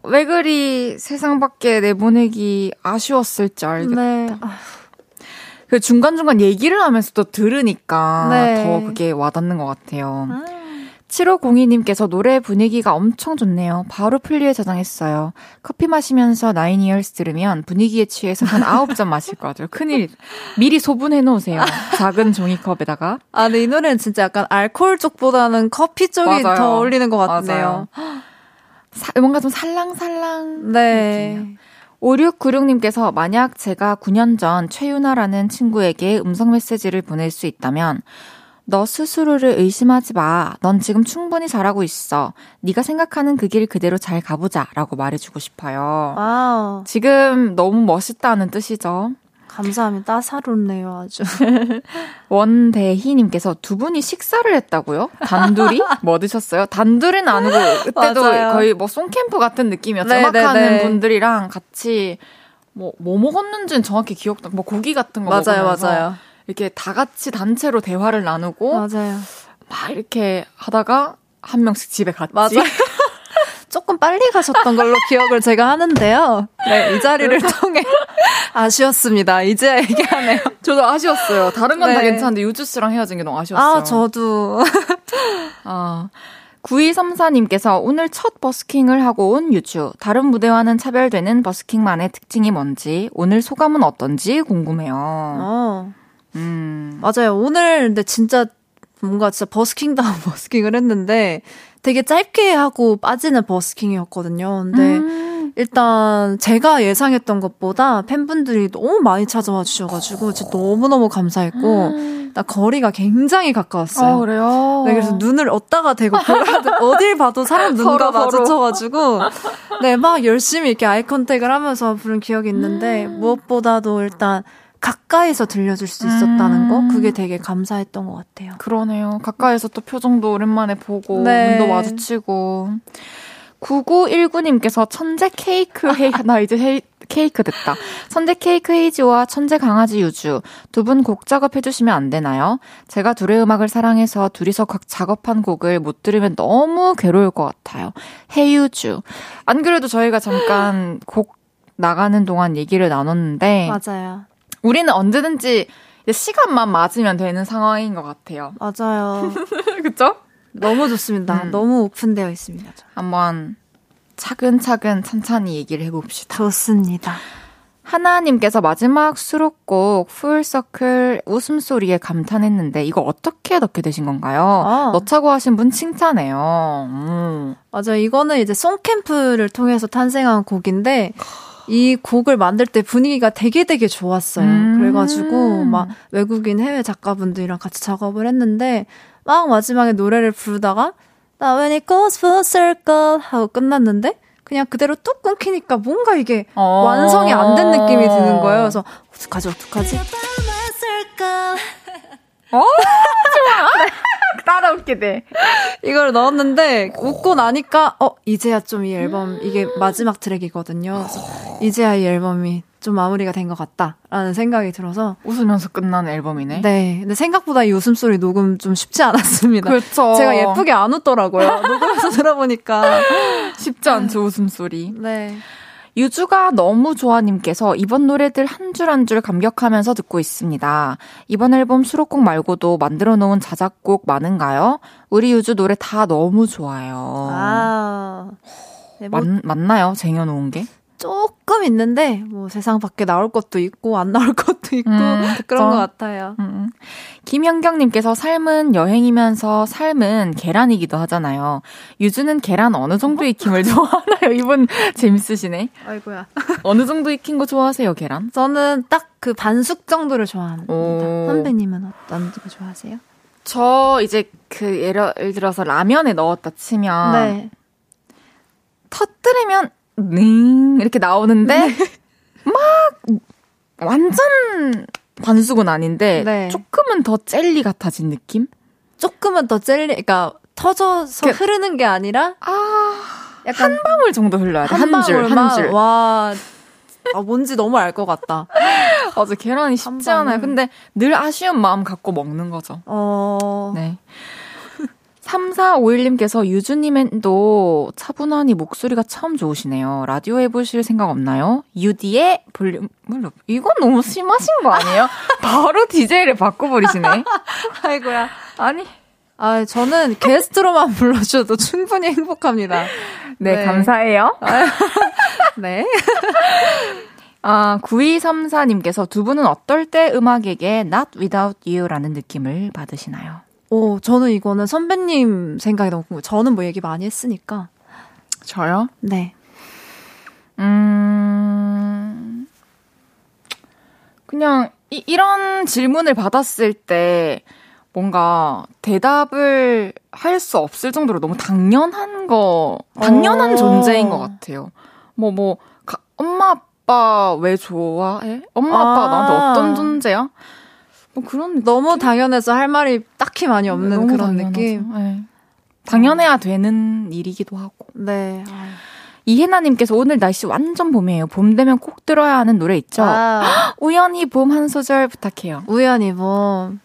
S1: 왜 그리 세상 밖에 내보내기 아쉬웠을지 알겠다. 네. 그 중간중간 얘기를 하면서 또 들으니까 네. 더 그게 와닿는 것 같아요. 음. 7502님께서 노래 분위기가 엄청 좋네요. 바로 플리에 저장했어요. 커피 마시면서 나인 이얼스 들으면 분위기에 취해서 한 9잔 마실 것 같아요. 큰일. 미리 소분해 놓으세요. 작은 종이컵에다가.
S4: 아, 근데 이 노래는 진짜 약간 알코올 쪽보다는 커피 쪽이 맞아요. 더 어울리는 것 같네요.
S1: 사, 뭔가 좀 살랑살랑.
S4: 네. 느낌이요.
S1: 5696님께서 만약 제가 9년 전 최유나라는 친구에게 음성 메시지를 보낼 수 있다면 너 스스로를 의심하지 마. 넌 지금 충분히 잘하고 있어. 네가 생각하는 그 길 그대로 잘 가보자라고 말해주고 싶어요.
S4: 와우.
S1: 지금 너무 멋있다는 뜻이죠.
S4: 감사합니다. 따사롭네요, 아주. *laughs*
S1: 원대희님께서 두 분이 식사를 했다고요? 단둘이? *laughs* 뭐 드셨어요? 단둘이는 아니고 그때도. 거의 뭐 송캠프 같은 느낌이었죠.
S4: 네,
S1: 음악하는
S4: 네, 네.
S1: 분들이랑 같이 뭐, 뭐 먹었는지는 정확히 기억도, 뭐 고기 같은 거
S4: 맞아요,
S1: 먹으면서
S4: 맞아요.
S1: 이렇게 다 같이 단체로 대화를 나누고
S4: 맞아요.
S1: 막 이렇게 하다가 한 명씩 집에 갔지.
S4: 맞아요. *laughs* 조금 빨리 가셨던 걸로 기억을 제가 하는데요. 네, 이 자리를 통해 *laughs* 아쉬웠습니다. 이제 얘기하네요.
S1: 저도 아쉬웠어요. 다른 건다
S4: 네.
S1: 괜찮은데 유주 씨랑 헤어진 게 너무 아쉬웠어요.
S4: 아, 저도. *laughs*
S1: 아. 9234님께서 오늘 첫 버스킹을 하고 온 유주. 다른 무대와는 차별되는 버스킹만의 특징이 뭔지, 오늘 소감은 어떤지 궁금해요.
S4: 어,
S1: 음.
S4: 맞아요. 오늘 근데 진짜 뭔가 진짜 버스킹다운 *laughs* 버스킹을 했는데 되게 짧게 하고 빠지는 버스킹이었거든요. 근데
S1: 음.
S4: 일단 제가 예상했던 것보다 팬분들이 너무 많이 찾아와 주셔가지고 진짜 너무너무 감사했고 나 거리가 굉장히 가까웠어요.
S1: 아, 그래요?
S4: 네, 그래서 눈을 얻다가 대고 *laughs* 어딜 봐도 사람 눈과. 마주쳐가지고 네, 막 열심히 이렇게 아이 컨택을 하면서 부른 기억이 있는데 무엇보다도 일단 가까이서 들려줄 수 있었다는 거 그게 되게 감사했던 것 같아요.
S1: 그러네요. 가까이서 또 표정도 오랜만에 보고,
S4: 네.
S1: 눈도 마주치고. 9919님께서 천재 케이크 헤이, *laughs* 나 이제 헤이, 케이크 됐다. 천재 케이크 헤이지와 천재 강아지 유주. 두 분 곡 작업해주시면 안 되나요? 제가 둘의 음악을 사랑해서 둘이서 각 작업한 곡을 못 들으면 너무 괴로울 것 같아요. 헤이유주. 안 그래도 저희가 잠깐 곡 나가는 동안 얘기를 나눴는데,
S4: 맞아요.
S1: 우리는 언제든지 시간만 맞으면 되는 상황인 것 같아요. *laughs*
S4: 맞아요.
S1: 그쵸?
S4: 너무 좋습니다.
S1: 음.
S4: 너무 오픈되어 있습니다. 저.
S1: 한번 차근차근 천천히 얘기를 해봅시다.
S4: 좋습니다.
S1: 하나님께서 마지막 수록곡 풀서클 웃음소리에 감탄했는데 이거 어떻게 넣게 되신 건가요?
S4: 아.
S1: 넣자고 하신 분 칭찬해요. 음.
S4: 맞아요. 이거는 이제 송캠프를 통해서 탄생한 곡인데 이 곡을 만들 때 분위기가 되게 되게 좋았어요.
S1: 음.
S4: 그래가지고 막 외국인 해외 작가분들이랑 같이 작업을 했는데 막 마지막에 노래를 부르다가 나 when it goes full circle 하고 끝났는데 그냥 그대로 뚝 끊기니까 뭔가 이게
S1: 어.
S4: 완성이 안 된 느낌이 드는 거예요. 그래서 어떡하지 어떡하지? *laughs*
S1: 따라 웃게 돼.
S4: 이걸 넣었는데 웃고 나니까 어 이제야 좀 이 앨범 이게 마지막 트랙이거든요. 이제야 이 앨범이 좀 마무리가 된 것 같다라는 생각이 들어서
S1: 웃으면서 끝나는 앨범이네.
S4: 네 근데 생각보다 이 웃음소리 녹음 좀 쉽지 않았습니다.
S1: 그렇죠.
S4: 제가 예쁘게 안 웃더라고요. 녹음해서 *laughs* 들어보니까
S1: 쉽지 않죠, 웃음소리.
S4: 네
S1: 유주가 너무 좋아님께서 이번 노래들 한 줄 한 줄 감격하면서 듣고 있습니다. 이번 앨범 수록곡 말고도 만들어 놓은 자작곡 많은가요? 우리 유주 노래 다 너무 좋아요.
S4: 아. 네, 뭐
S1: 맞, 맞나요? 쟁여놓은 게?
S4: 조금 있는데 뭐 세상 밖에 나올 것도 있고 안 나올 *laughs* 것도 있고
S1: 음.
S4: 그런 것 같아요.
S1: 음. 김현경님께서 삶은 여행이면서 삶은 계란이기도 하잖아요. 유주는 계란 어느 정도 익힘을 *laughs* 좋아하나요? 이분 재밌으시네.
S4: 아이고야.
S1: 어느 정도 익힌 거 좋아하세요, 계란?
S4: 저는 딱 그 반숙 정도를 좋아합니다.
S1: 오.
S4: 선배님은 어떤 거 좋아하세요?
S1: 저 이제 그 예를 들어서 라면에 넣었다 치면
S4: 네.
S1: 터뜨리면 ning 이렇게 나오는데 막 완전 반숙은 아닌데
S4: 네.
S1: 조금은 더 젤리 같아진 느낌?
S4: 조금은 더 젤리, 그러니까 터져서
S1: 그-
S4: 흐르는 게 아니라
S1: 아,
S4: 약간
S1: 한 방울 정도 흘러야 돼. 한한 줄, 한 줄.
S4: 와, 아, 뭔지 너무 알 것 같다. *laughs*
S1: 맞아, 계란이
S4: 한
S1: 쉽지. 않아요. 근데 늘 아쉬운 마음 갖고 먹는 거죠.
S4: 어,
S1: 네. 3451님께서 유주님도 차분하니 목소리가 참 좋으시네요. 라디오 해보실 생각 없나요? 유디의 볼륨을 높, 이건 너무 심하신 거 아니에요? *laughs* 바로 DJ를 바꿔버리시네. *laughs*
S4: 아이고야.
S1: 아니.
S4: 아, 저는 게스트로만 불러줘도 충분히 행복합니다.
S1: 네,
S4: 네.
S1: 감사해요. *laughs*
S4: 네.
S1: 아, 9234님께서 두 분은 어떨 때 음악에게 not without you라는 느낌을 받으시나요?
S4: 오, 저는 이거는 선배님 생각이 너무 궁금해요. 저는 뭐 얘기 많이 했으니까.
S1: 저요?
S4: 네.
S1: 음, 그냥 이, 이런 질문을 받았을 때 뭔가 대답을 할 수 없을 정도로 너무 당연한 거, 당연한 오. 어. 존재인 것 같아요. 뭐, 뭐, 가, 엄마, 아빠 왜 좋아해? 엄마, 아. 나한테 어떤 존재야?
S4: 뭐 그런 너무 당연해서 할 말이 딱히 많이 없는 그런 당연하죠. 느낌. 네.
S1: 당연해야 되는 일이기도 하고.
S4: 네.
S1: 이혜나님께서 오늘 날씨 완전 봄이에요. 봄 되면 꼭 들어야 하는 노래 있죠? 아. 우연히 봄 한 소절 부탁해요.
S4: 우연히 봄.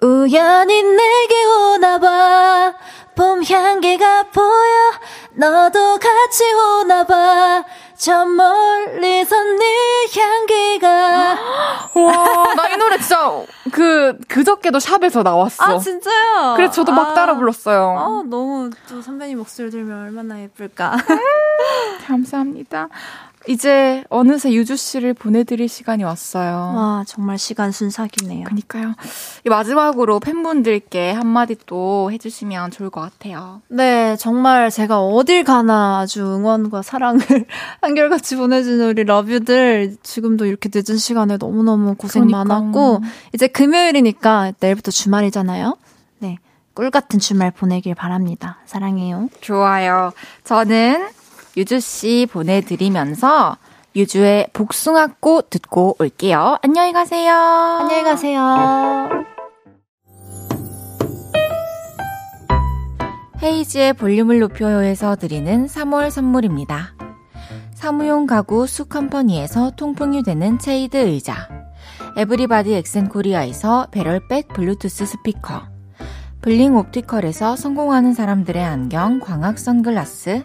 S4: 우연히 내게 오나봐 봄 향기가 보여 너도 같이 오나봐 저 멀리서 네 향기가 *gasps*
S1: 와 나 이 노래 진짜 그 그저께도 샵에서 나왔어.
S4: 아 진짜요?
S1: 그래서 저도 막 아, 따라 불렀어요.
S4: 아 너무 또 선배님 목소리 들으면 얼마나 예쁠까. *laughs*
S1: 감사합니다 이제 어느새 유주 씨를 보내드릴 시간이 왔어요.
S4: 와, 정말 시간 순삭이네요.
S1: 그니까요. 마지막으로 팬분들께 한마디 또 해주시면 좋을 것 같아요.
S4: 네, 정말 제가 어딜 가나 아주 응원과 사랑을 *laughs* 한결같이 보내주는 우리 러뷰들 지금도 이렇게 늦은 시간에 너무너무 고생 그러니까. 많았고, 이제 금요일이니까 내일부터 주말이잖아요. 네. 꿀 같은 주말 보내길 바랍니다. 사랑해요.
S1: 좋아요. 저는 유주 씨 보내드리면서 유주의 복숭아꽃 듣고 올게요. 안녕히 가세요.
S4: 안녕히 가세요.
S1: 헤이지의 볼륨을 높여요에서 드리는 3월 선물입니다. 사무용 가구 수컴퍼니에서 통풍이 되는 체이드 의자 Everybody 엑센코리아에서 배럴백 블루투스 스피커 블링 옵티컬에서 성공하는 사람들의 안경 광학 선글라스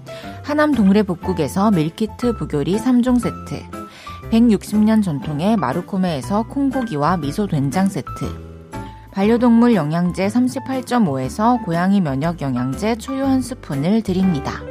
S1: 하남 동래 북국에서 밀키트 부교리 3종 세트 160년 전통의 마루코메에서 콩고기와 미소 된장 세트 반려동물 영양제 38.5에서 고양이 면역 영양제 초유 한 스푼을 드립니다.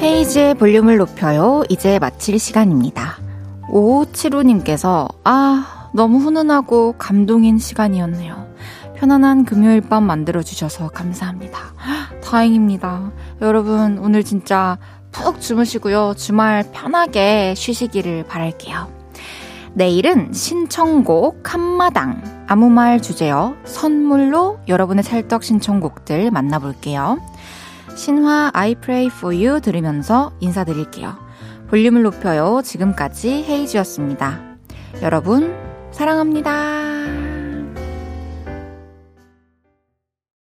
S1: 헤이즈의 볼륨을 높여요. 이제 마칠 시간입니다. 5575님께서, 아, 너무 훈훈하고 감동인 시간이었네요. 편안한 금요일 밤 만들어주셔서 감사합니다. *gasps* 다행입니다. 여러분, 오늘 진짜 푹 주무시고요. 주말 편하게 쉬시기를 바랄게요. 내일은 신청곡 한마당 아무 말 주제어 선물로 여러분의 찰떡 신청곡들 만나볼게요. 신화 I Pray For You 들으면서 인사드릴게요. 볼륨을 높여요. 지금까지 헤이즈였습니다. 여러분, 사랑합니다.